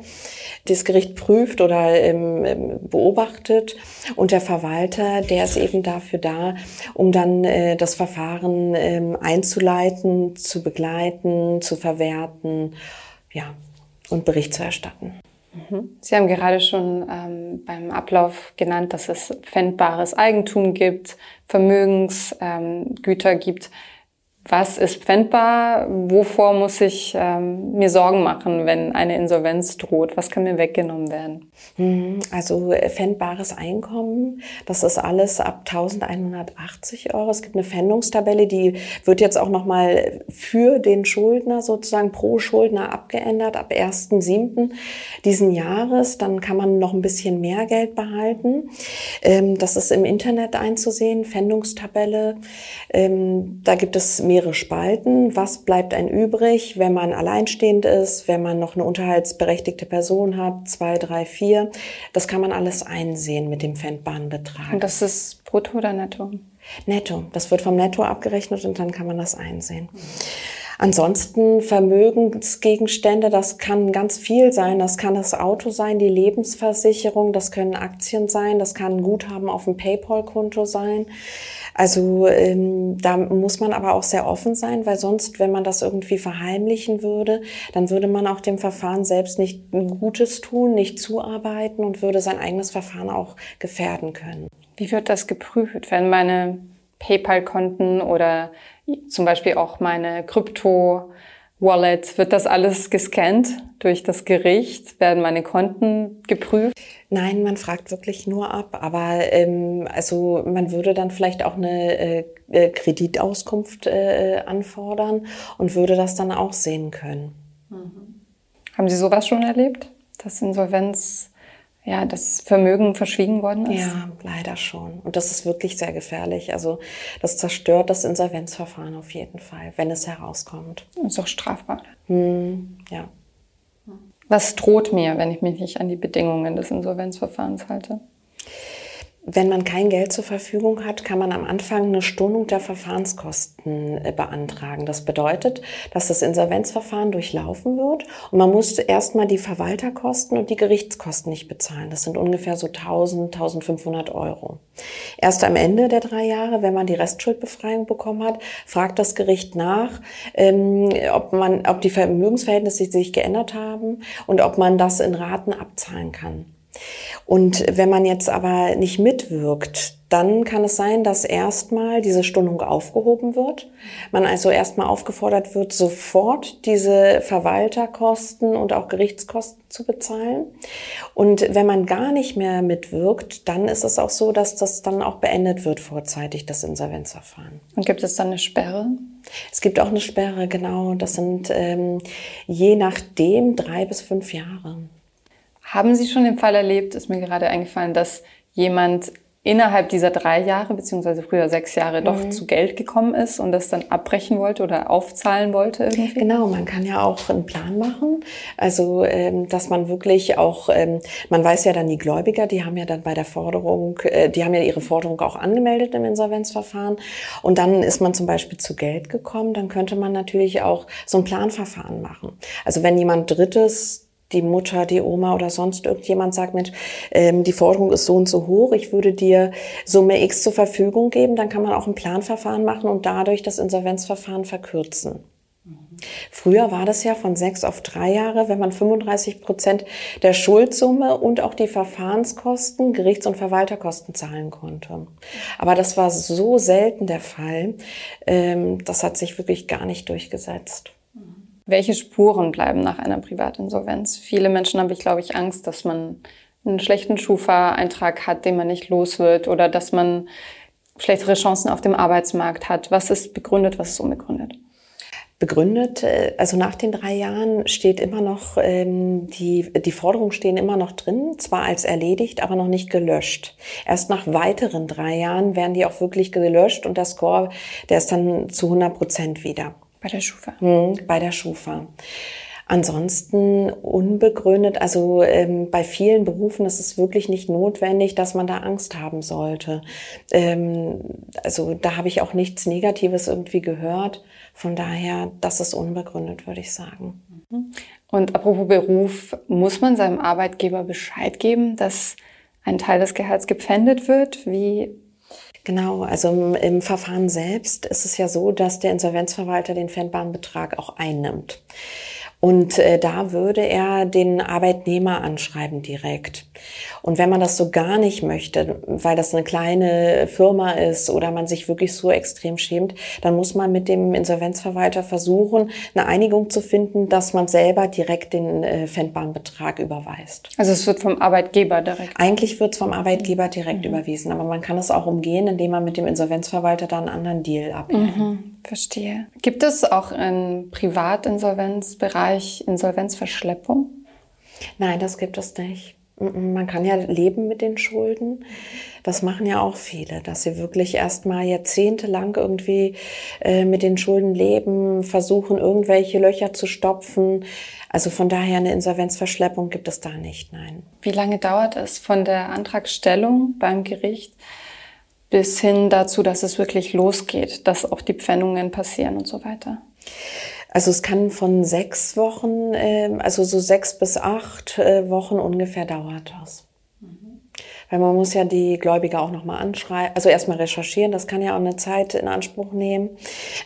Das Gericht prüft oder ähm, ähm, beobachtet und der Verwalter, der ist eben dafür da, um dann äh, das Verfahren ähm, einzuleiten, zu begleiten, zu verwerten, ja, und Bericht zu erstatten. Mhm. Sie haben gerade schon ähm, beim Ablauf genannt, dass es pfändbares Eigentum gibt, Vermögensgüter ähm, gibt. Was ist pfändbar? Wovor muss ich ähm, mir Sorgen machen, wenn eine Insolvenz droht? Was kann mir weggenommen werden? Mhm. Also äh, pfändbares Einkommen, das ist alles ab 1180 Euro. Es gibt eine Pfändungstabelle, die wird jetzt auch nochmal für den Schuldner sozusagen pro Schuldner abgeändert ab 1.7. diesen Jahres. Dann kann man noch ein bisschen mehr Geld behalten. Ähm, das ist im Internet einzusehen, Pfändungstabelle. Ähm, da gibt es mehr mehrere Spalten. Was bleibt ein übrig, wenn man alleinstehend ist, wenn man noch eine unterhaltsberechtigte Person hat, zwei, drei, vier. Das kann man alles einsehen mit dem pfändbaren Betrag. Und das ist brutto oder netto? Netto. Das wird vom Netto abgerechnet und dann kann man das einsehen. Ansonsten Vermögensgegenstände, das kann ganz viel sein. Das kann das Auto sein, die Lebensversicherung, das können Aktien sein, das kann ein Guthaben auf dem PayPal-Konto sein. Also ähm, da muss man aber auch sehr offen sein, weil sonst, wenn man das irgendwie verheimlichen würde, dann würde man auch dem Verfahren selbst nicht Gutes tun, nicht zuarbeiten und würde sein eigenes Verfahren auch gefährden können. Wie wird das geprüft, wenn meine PayPal-Konten oder zum Beispiel auch meine Krypto Wallet, wird das alles gescannt durch das Gericht? Werden meine Konten geprüft? Nein, man fragt wirklich nur ab. Aber ähm, also man würde dann vielleicht auch eine äh, äh, Kreditauskunft äh, anfordern und würde das dann auch sehen können. Mhm. Haben Sie sowas schon erlebt, dass Insolvenz ja, das Vermögen verschwiegen worden ist? Ja, leider schon. Und das ist wirklich sehr gefährlich. Also das zerstört das Insolvenzverfahren auf jeden Fall, wenn es herauskommt. Und ist auch strafbar. Hm, ja. Was droht mir, wenn ich mich nicht an die Bedingungen des Insolvenzverfahrens halte? Wenn man kein Geld zur Verfügung hat, kann man am Anfang eine Stundung der Verfahrenskosten äh, beantragen. Das bedeutet, dass das Insolvenzverfahren durchlaufen wird und man muss erstmal die Verwalterkosten und die Gerichtskosten nicht bezahlen. Das sind ungefähr so 1000, 1500 Euro. Erst am Ende der drei Jahre, wenn man die Restschuldbefreiung bekommen hat, fragt das Gericht nach, ähm, ob man, ob die Vermögensverhältnisse sich geändert haben und ob man das in Raten abzahlen kann. Und wenn man jetzt aber nicht mitwirkt, dann kann es sein, dass erstmal diese Stundung aufgehoben wird. Man also erstmal aufgefordert wird, sofort diese Verwalterkosten und auch Gerichtskosten zu bezahlen. Und wenn man gar nicht mehr mitwirkt, dann ist es auch so, dass das dann auch beendet wird vorzeitig, das Insolvenzverfahren. Und gibt es dann eine Sperre? Es gibt auch eine Sperre, genau. Das sind ähm, je nachdem drei bis fünf Jahre. Haben Sie schon den Fall erlebt, ist mir gerade eingefallen, dass jemand innerhalb dieser drei Jahre, beziehungsweise früher sechs Jahre, doch mhm. zu Geld gekommen ist und das dann abbrechen wollte oder aufzahlen wollte irgendwie? Genau, man kann ja auch einen Plan machen. Also, ähm, dass man wirklich auch, ähm, man weiß ja dann die Gläubiger, die haben ja dann bei der Forderung, äh, die haben ja ihre Forderung auch angemeldet im Insolvenzverfahren. Und dann ist man zum Beispiel zu Geld gekommen, dann könnte man natürlich auch so ein Planverfahren machen. Also wenn jemand Drittes die Mutter, die Oma oder sonst irgendjemand sagt, Mensch, ähm, die Forderung ist so und so hoch, ich würde dir Summe X zur Verfügung geben, dann kann man auch ein Planverfahren machen und dadurch das Insolvenzverfahren verkürzen. Früher war das ja von sechs auf drei Jahre, wenn man 35 Prozent der Schuldsumme und auch die Verfahrenskosten, Gerichts- und Verwalterkosten zahlen konnte. Aber das war so selten der Fall, ähm, das hat sich wirklich gar nicht durchgesetzt. Welche Spuren bleiben nach einer Privatinsolvenz? Viele Menschen haben, ich glaube ich, Angst, dass man einen schlechten Schufa-Eintrag hat, den man nicht los wird oder dass man schlechtere Chancen auf dem Arbeitsmarkt hat. Was ist begründet, was ist unbegründet? begründet. Äh, also nach den drei Jahren steht immer noch, ähm, die, die Forderungen stehen immer noch drin, zwar als erledigt, aber noch nicht gelöscht. Erst nach weiteren drei Jahren werden die auch wirklich gelöscht und der Score, der ist dann zu 100 Prozent wieder. Bei der Schufa. Mhm, bei der Schufa. Ansonsten unbegründet, also ähm, bei vielen Berufen ist es wirklich nicht notwendig, dass man da Angst haben sollte. Ähm, also da habe ich auch nichts Negatives irgendwie gehört. Von daher, das ist unbegründet, würde ich sagen. Mhm. Und apropos Beruf, muss man seinem Arbeitgeber Bescheid geben, dass ein Teil des Gehalts gepfändet wird? Wie Genau, also im, im, Verfahren selbst ist es ja so, dass der Insolvenzverwalter den pfändbaren Betrag auch einnimmt. Und äh, da würde er den Arbeitnehmer anschreiben direkt. Und wenn man das so gar nicht möchte, weil das eine kleine Firma ist oder man sich wirklich so extrem schämt, dann muss man mit dem Insolvenzverwalter versuchen, eine Einigung zu finden, dass man selber direkt den äh, pfändbaren Betrag überweist. Also es wird vom Arbeitgeber direkt? Eigentlich wird es vom Arbeitgeber direkt mhm. überwiesen, aber man kann es auch umgehen, indem man mit dem Insolvenzverwalter dann einen anderen Deal abhält. Mhm. Verstehe. Gibt es auch im Privatinsolvenzbereich Insolvenzverschleppung? Nein, das gibt es nicht. Man kann ja leben mit den Schulden. Das machen ja auch viele, dass sie wirklich erstmal jahrzehntelang irgendwie äh, mit den Schulden leben, versuchen, irgendwelche Löcher zu stopfen. Also von daher eine Insolvenzverschleppung gibt es da nicht, nein. Wie lange dauert es von der Antragstellung beim Gericht bis hin dazu, dass es wirklich losgeht, dass auch die Pfändungen passieren und so weiter? Also es kann von sechs Wochen, ähm, also so sechs bis acht äh, Wochen ungefähr dauert das. Mhm. Weil man muss ja die Gläubiger auch nochmal anschreiben, also erstmal recherchieren, das kann ja auch eine Zeit in Anspruch nehmen.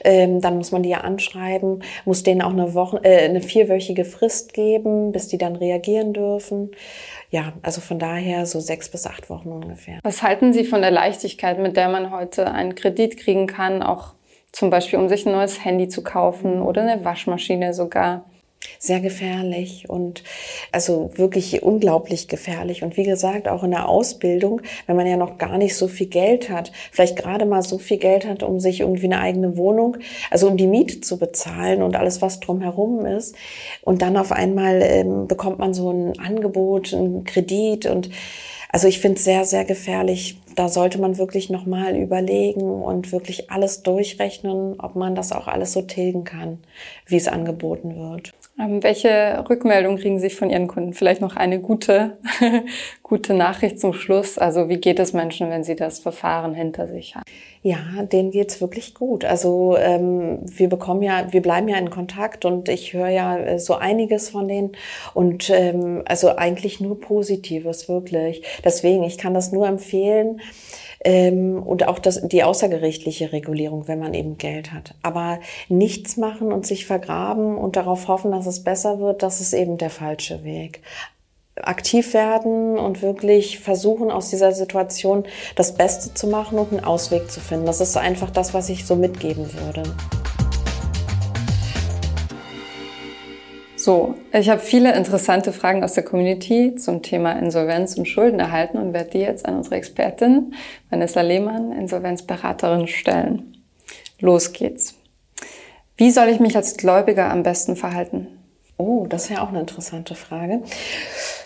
Ähm, dann muss man die ja anschreiben, muss denen auch eine Woche, äh, eine vierwöchige Frist geben, bis die dann reagieren dürfen ja, also von daher so sechs bis acht Wochen ungefähr. Was halten Sie von der Leichtigkeit, mit der man heute einen Kredit kriegen kann, auch zum Beispiel um sich ein neues Handy zu kaufen oder eine Waschmaschine sogar? sehr gefährlich und also wirklich unglaublich gefährlich. Und wie gesagt, auch in der Ausbildung, wenn man ja noch gar nicht so viel Geld hat, vielleicht gerade mal so viel Geld hat, um sich irgendwie eine eigene Wohnung, also um die Miete zu bezahlen und alles, was drumherum ist. Und dann auf einmal ähm, bekommt man so ein Angebot, einen Kredit und also ich finde es sehr, sehr gefährlich. Da sollte man wirklich nochmal überlegen und wirklich alles durchrechnen, ob man das auch alles so tilgen kann, wie es angeboten wird. Ähm, welche Rückmeldung kriegen Sie von Ihren Kunden? Vielleicht noch eine gute, gute Nachricht zum Schluss. Also wie geht es Menschen, wenn sie das Verfahren hinter sich haben? Ja, denen geht's wirklich gut. Also ähm, wir bekommen ja, wir bleiben ja in Kontakt und ich höre ja äh, so einiges von denen und ähm, also eigentlich nur Positives wirklich. Deswegen, ich kann das nur empfehlen ähm, und auch das, die außergerichtliche Regulierung, wenn man eben Geld hat. Aber nichts machen und sich vergraben und darauf hoffen, dass es besser wird, das ist eben der falsche Weg aktiv werden und wirklich versuchen, aus dieser Situation das Beste zu machen und einen Ausweg zu finden. Das ist einfach das, was ich so mitgeben würde. So, ich habe viele interessante Fragen aus der Community zum Thema Insolvenz und Schulden erhalten und werde die jetzt an unsere Expertin Vanessa Lehmann, Insolvenzberaterin, stellen. Los geht's. Wie soll ich mich als Gläubiger am besten verhalten? Oh, das ist ja auch eine interessante Frage.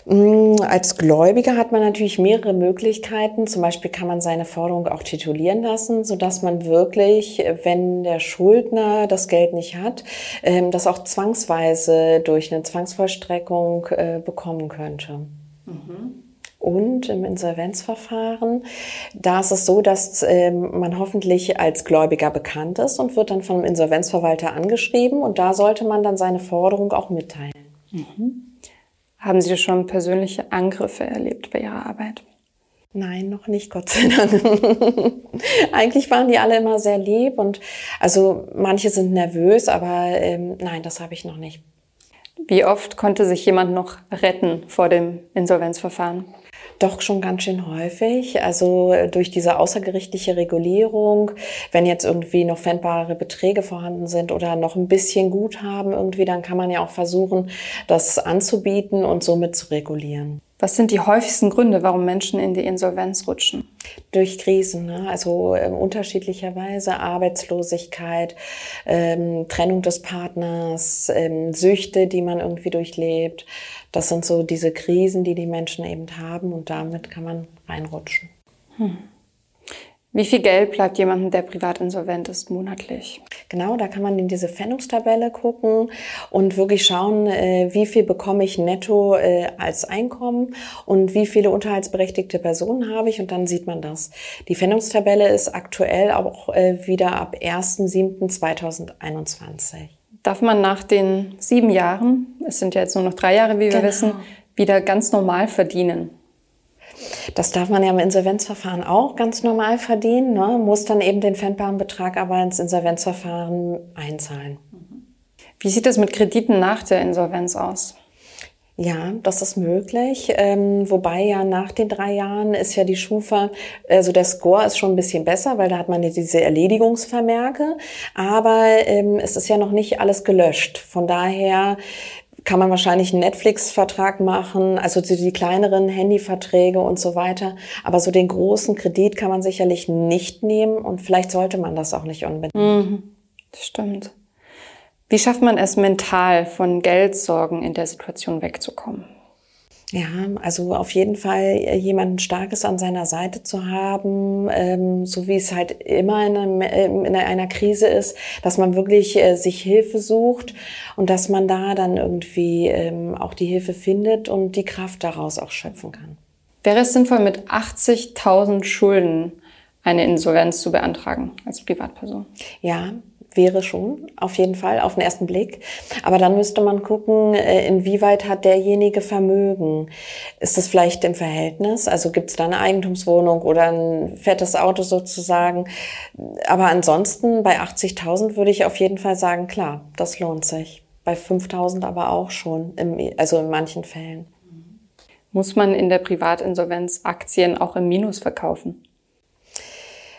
Mm, als Gläubiger hat man natürlich mehrere Möglichkeiten. Zum Beispiel kann man seine Forderung auch titulieren lassen, so dass man wirklich, wenn der Schuldner das Geld nicht hat, ähm, das auch zwangsweise durch eine Zwangsvollstreckung äh, bekommen könnte. Mhm. Und im Insolvenzverfahren, da ist es so, dass ähm, man hoffentlich als Gläubiger bekannt ist und wird dann vom Insolvenzverwalter angeschrieben und da sollte man dann seine Forderung auch mitteilen. Mhm. Haben Sie schon persönliche Angriffe erlebt bei Ihrer Arbeit? Nein, noch nicht, Gott sei Dank. Eigentlich waren die alle immer sehr lieb und also manche sind nervös, aber ähm, nein, das habe ich noch nicht. Wie oft konnte sich jemand noch retten vor dem Insolvenzverfahren? Doch schon ganz schön häufig. Also äh, durch diese außergerichtliche Regulierung, wenn jetzt irgendwie noch pfändbare Beträge vorhanden sind oder noch ein bisschen Guthaben irgendwie, dann kann man ja auch versuchen, das anzubieten und somit zu regulieren. Was sind die häufigsten Gründe, warum Menschen in die Insolvenz rutschen? Durch Krisen, ne? also äh, unterschiedlicherweise Arbeitslosigkeit, ähm, Trennung des Partners, ähm, Süchte, die man irgendwie durchlebt. Das sind so diese Krisen, die die Menschen eben haben und damit kann man reinrutschen. Hm. Wie viel Geld bleibt jemandem, der privat insolvent ist, monatlich? Genau, da kann man in diese Pfändungstabelle gucken und wirklich schauen, äh, wie viel bekomme ich netto äh, als Einkommen und wie viele unterhaltsberechtigte Personen habe ich und dann sieht man das. Die Pfändungstabelle ist aktuell auch äh, wieder ab 1.7.2021. Darf man nach den sieben Jahren, es sind ja jetzt nur noch drei Jahre, wie wir genau. wissen, wieder ganz normal verdienen? Das darf man ja im Insolvenzverfahren auch ganz normal verdienen, ne? muss dann eben den pfändbaren Betrag aber ins Insolvenzverfahren einzahlen. Wie sieht es mit Krediten nach der Insolvenz aus? Ja, das ist möglich. Ähm, wobei ja nach den drei Jahren ist ja die Schufa, also der Score ist schon ein bisschen besser, weil da hat man ja diese Erledigungsvermerke. Aber ähm, es ist ja noch nicht alles gelöscht. Von daher kann man wahrscheinlich einen Netflix-Vertrag machen, also die kleineren Handyverträge und so weiter. Aber so den großen Kredit kann man sicherlich nicht nehmen und vielleicht sollte man das auch nicht unbedingt. Mhm, stimmt. Wie schafft man es mental, von Geldsorgen in der Situation wegzukommen? Ja, also auf jeden Fall jemanden Starkes an seiner Seite zu haben, ähm, so wie es halt immer in, einem, ähm, in einer Krise ist, dass man wirklich äh, sich Hilfe sucht und dass man da dann irgendwie ähm, auch die Hilfe findet und die Kraft daraus auch schöpfen kann. Wäre es sinnvoll, mit 80.000 Schulden eine Insolvenz zu beantragen als Privatperson? Ja, wäre schon, auf jeden Fall, auf den ersten Blick. Aber dann müsste man gucken, äh, inwieweit hat derjenige Vermögen? Ist das vielleicht im Verhältnis? Also gibt es da eine Eigentumswohnung oder ein fettes Auto sozusagen? Aber ansonsten bei 80.000 würde ich auf jeden Fall sagen, klar, das lohnt sich. Bei 5.000 aber auch schon, im, also in manchen Fällen. Muss man in der Privatinsolvenz Aktien auch im Minus verkaufen?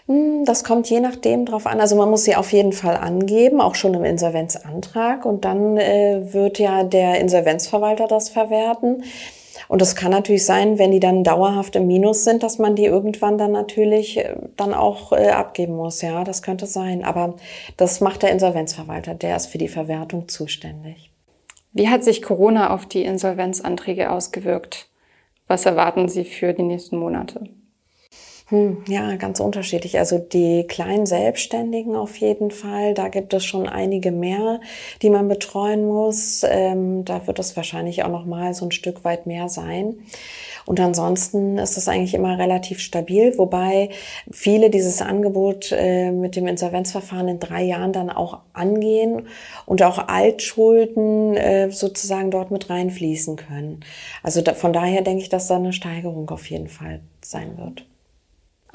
Hm, das kommt je nachdem drauf an. Also man muss sie auf jeden Fall angeben, auch schon im Insolvenzantrag. Und dann äh, wird ja der Insolvenzverwalter das verwerten. Und es kann natürlich sein, wenn die dann dauerhaft im Minus sind, dass man die irgendwann dann natürlich äh, dann auch äh, abgeben muss. Ja, das könnte sein. Aber das macht der Insolvenzverwalter. Der ist für die Verwertung zuständig. Wie hat sich Corona auf die Insolvenzanträge ausgewirkt? Was erwarten Sie für die nächsten Monate? Hm, ja, ganz unterschiedlich. Also die kleinen Selbstständigen auf jeden Fall, da gibt es schon einige mehr, die man betreuen muss. Ähm, da wird es wahrscheinlich auch noch mal so ein Stück weit mehr sein. Und ansonsten ist es eigentlich immer relativ stabil, wobei viele dieses Angebot äh, mit dem Insolvenzverfahren in drei Jahren dann auch angehen und auch Altschulden äh, sozusagen dort mit reinfließen können. Also da, von daher denke ich, dass da eine Steigerung auf jeden Fall sein wird.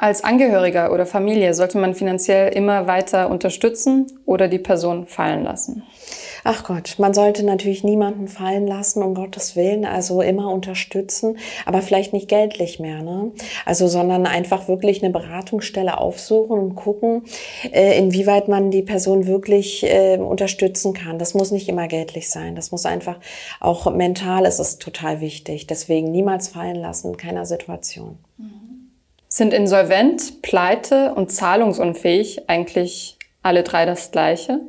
Als Angehöriger oder Familie sollte man finanziell immer weiter unterstützen oder die Person fallen lassen? Ach Gott, man sollte natürlich niemanden fallen lassen, um Gottes Willen, also immer unterstützen, aber vielleicht nicht geldlich mehr, ne? Also, sondern einfach wirklich eine Beratungsstelle aufsuchen und gucken, äh, inwieweit man die Person wirklich äh, unterstützen kann. Das muss nicht immer geldlich sein, das muss einfach auch mental, ist es total wichtig. Deswegen niemals fallen lassen in keiner Situation. Mhm. Sind insolvent, pleite und zahlungsunfähig eigentlich alle drei das Gleiche?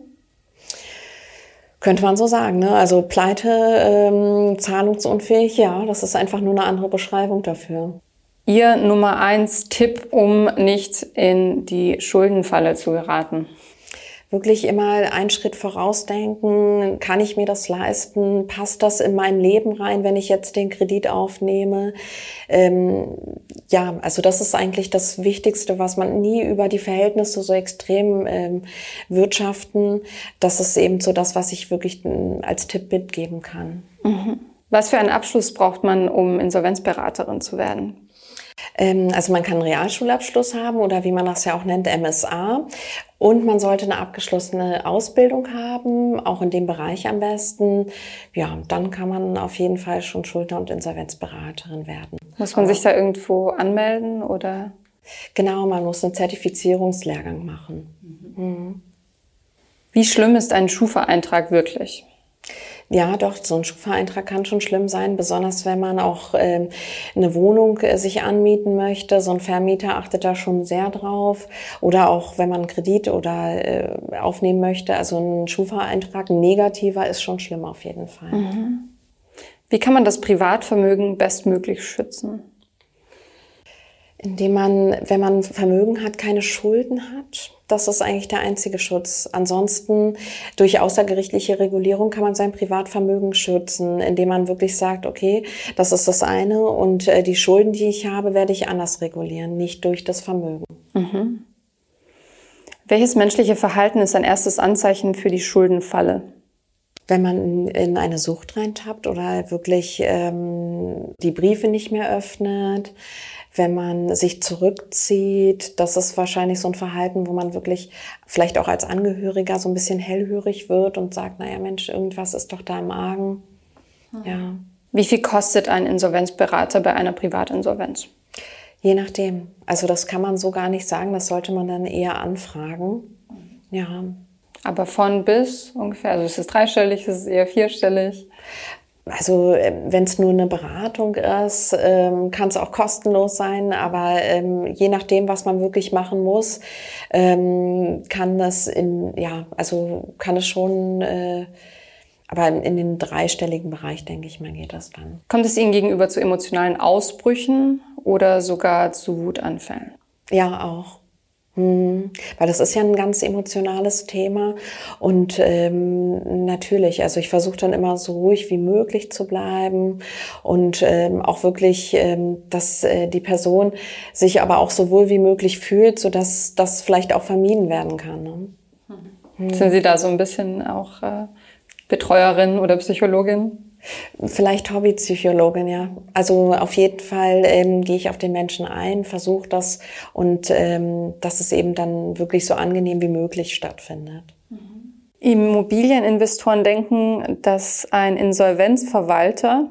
Könnte man so sagen. Ne? Also Pleite, ähm, zahlungsunfähig, ja, das ist einfach nur eine andere Beschreibung dafür. Ihr Nummer eins Tipp, um nicht in die Schuldenfalle zu geraten? Wirklich immer einen Schritt vorausdenken. Kann ich mir das leisten? Passt das in mein Leben rein, wenn ich jetzt den Kredit aufnehme? Ähm, ja, also das ist eigentlich das Wichtigste, was man nie über die Verhältnisse so extrem ähm, wirtschaften. Das ist eben so das, was ich wirklich ähm, als Tipp mitgeben kann. Mhm. Was für einen Abschluss braucht man, um Insolvenzberaterin zu werden? Ähm, also man kann einen Realschulabschluss haben oder wie man das ja auch nennt, MSA. Und man sollte eine abgeschlossene Ausbildung haben, auch in dem Bereich am besten. Ja, dann kann man auf jeden Fall schon Schuldner- und Insolvenzberaterin werden. Muss man Aber sich da irgendwo anmelden oder? Genau, man muss einen Zertifizierungslehrgang machen. Mhm. Wie schlimm ist ein Schufa-Eintrag wirklich? Ja, doch, so ein Schufa-Eintrag kann schon schlimm sein, besonders wenn man auch ähm, eine Wohnung äh, sich anmieten möchte. So ein Vermieter achtet da schon sehr drauf. Oder auch, wenn man Kredit oder äh, aufnehmen möchte. Also ein Schufa-Eintrag, ein negativer, ist schon schlimm auf jeden Fall. Mhm. Wie kann man das Privatvermögen bestmöglich schützen? Indem man, wenn man Vermögen hat, keine Schulden hat. Das ist eigentlich der einzige Schutz. Ansonsten durch außergerichtliche Regulierung kann man sein Privatvermögen schützen, indem man wirklich sagt, okay, das ist das eine und äh, die Schulden, die ich habe, werde ich anders regulieren, nicht durch das Vermögen. Mhm. Welches menschliche Verhalten ist ein erstes Anzeichen für die Schuldenfalle? wenn man in eine Sucht reintappt oder wirklich ähm, die Briefe nicht mehr öffnet, wenn man sich zurückzieht, das ist wahrscheinlich so ein Verhalten, wo man wirklich vielleicht auch als Angehöriger so ein bisschen hellhörig wird und sagt, naja Mensch, irgendwas ist doch da im Argen. Hm. Ja. Wie viel kostet ein Insolvenzberater bei einer Privatinsolvenz? Je nachdem. Also das kann man so gar nicht sagen, das sollte man dann eher anfragen. Ja. Aber von bis ungefähr, also ist es dreistellig, ist es eher vierstellig? Also ähm, wenn es nur eine Beratung ist, ähm, kann es auch kostenlos sein, aber ähm, je nachdem, was man wirklich machen muss, ähm, kann das in, ja, also kann es schon, äh, aber in den dreistelligen Bereich, denke ich mal, geht das dann. Kommt es Ihnen gegenüber zu emotionalen Ausbrüchen oder sogar zu Wutanfällen? Ja, auch. Hm, weil das ist ja ein ganz emotionales Thema und ähm, natürlich, also ich versuche dann immer so ruhig wie möglich zu bleiben und ähm, auch wirklich, ähm, dass äh, die Person sich aber auch so wohl wie möglich fühlt, so dass das vielleicht auch vermieden werden kann. Ne? Hm. Sind Sie da so ein bisschen auch äh, Betreuerin oder Psychologin? Vielleicht Hobbypsychologin, ja. Also auf jeden Fall ähm, gehe ich auf den Menschen ein, versuche das und ähm, dass es eben dann wirklich so angenehm wie möglich stattfindet. Immobilieninvestoren denken, dass ein Insolvenzverwalter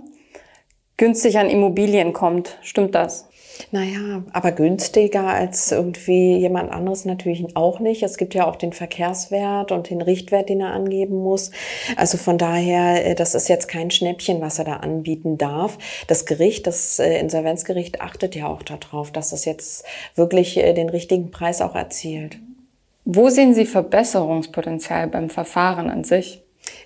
günstig an Immobilien kommt. Stimmt das? Naja, aber günstiger als irgendwie jemand anderes natürlich auch nicht. Es gibt ja auch den Verkehrswert und den Richtwert, den er angeben muss. Also von daher, äh, das ist jetzt kein Schnäppchen, was er da anbieten darf. Das Gericht, das äh, Insolvenzgericht achtet ja auch darauf, dass es jetzt wirklich äh, den richtigen Preis auch erzielt. Wo sehen Sie Verbesserungspotenzial beim Verfahren an sich?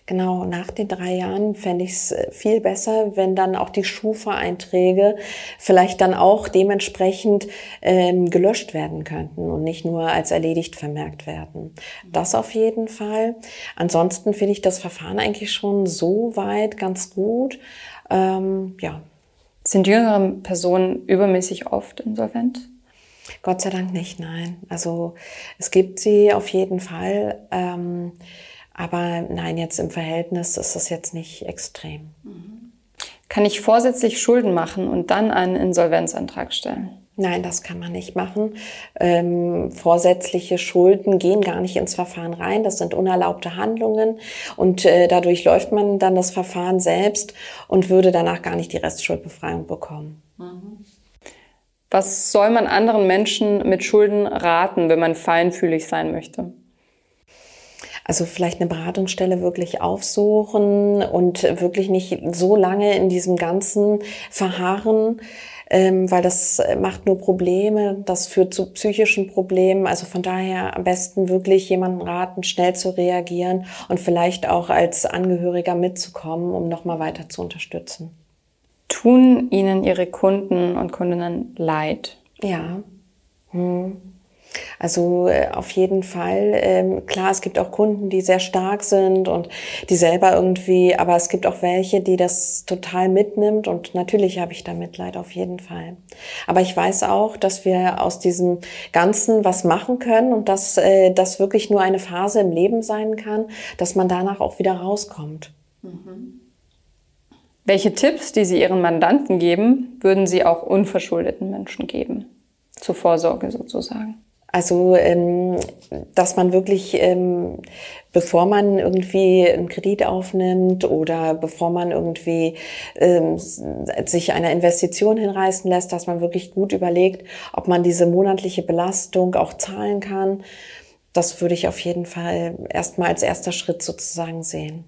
Genau, nach den drei Jahren fände ich es äh, viel besser, wenn dann auch die Schufa-Einträge vielleicht dann auch dementsprechend ähm, gelöscht werden könnten und nicht nur als erledigt vermerkt werden. Das auf jeden Fall. Ansonsten finde ich das Verfahren eigentlich schon so weit ganz gut. Ähm, ja. Sind jüngere Personen übermäßig oft insolvent? Gott sei Dank nicht, nein. Also es gibt sie auf jeden Fall. Ähm, aber nein, jetzt im Verhältnis ist das jetzt nicht extrem. Kann ich vorsätzlich Schulden machen und dann einen Insolvenzantrag stellen? Nein, das kann man nicht machen. Ähm, vorsätzliche Schulden gehen gar nicht ins Verfahren rein. Das sind unerlaubte Handlungen und äh, dadurch läuft man dann das Verfahren selbst und würde danach gar nicht die Restschuldbefreiung bekommen. Was soll man anderen Menschen mit Schulden raten, wenn man feinfühlig sein möchte? Also vielleicht eine Beratungsstelle wirklich aufsuchen und wirklich nicht so lange in diesem ganzen Verharren, ähm, weil das macht nur Probleme, das führt zu psychischen Problemen. Also von daher am besten wirklich jemanden raten, schnell zu reagieren und vielleicht auch als Angehöriger mitzukommen, um nochmal weiter zu unterstützen. Tun Ihnen Ihre Kunden und Kundinnen leid? Ja. Hm. Also äh, auf jeden Fall. Ähm, klar, es gibt auch Kunden, die sehr stark sind und die selber irgendwie, aber es gibt auch welche, die das total mitnimmt und natürlich habe ich da Mitleid auf jeden Fall. Aber ich weiß auch, dass wir aus diesem Ganzen was machen können und dass äh, das wirklich nur eine Phase im Leben sein kann, dass man danach auch wieder rauskommt. Mhm. Welche Tipps, die Sie Ihren Mandanten geben, würden Sie auch unverschuldeten Menschen geben? Zur Vorsorge sozusagen. Also, ähm, dass man wirklich, ähm, bevor man irgendwie einen Kredit aufnimmt oder bevor man irgendwie ähm, sich einer Investition hinreißen lässt, dass man wirklich gut überlegt, ob man diese monatliche Belastung auch zahlen kann. Das würde ich auf jeden Fall erstmal als erster Schritt sozusagen sehen.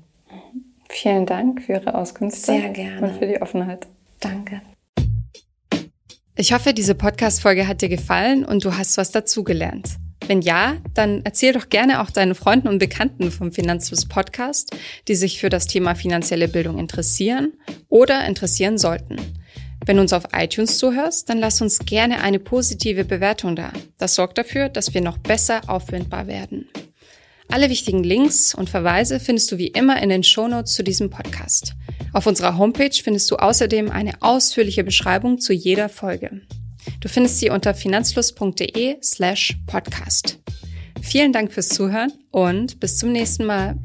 Vielen Dank für Ihre Auskunft. Sehr gerne. Und für die Offenheit. Danke. Ich hoffe, diese Podcast-Folge hat dir gefallen und du hast was dazugelernt. Wenn ja, dann erzähl doch gerne auch deinen Freunden und Bekannten vom Finanzfluss Podcast, die sich für das Thema finanzielle Bildung interessieren oder interessieren sollten. Wenn du uns auf iTunes zuhörst, dann lass uns gerne eine positive Bewertung da. Das sorgt dafür, dass wir noch besser auffindbar werden. Alle wichtigen Links und Verweise findest du wie immer in den Shownotes zu diesem Podcast. Auf unserer Homepage findest du außerdem eine ausführliche Beschreibung zu jeder Folge. Du findest sie unter finanzfluss.de slash podcast. Vielen Dank fürs Zuhören und bis zum nächsten Mal.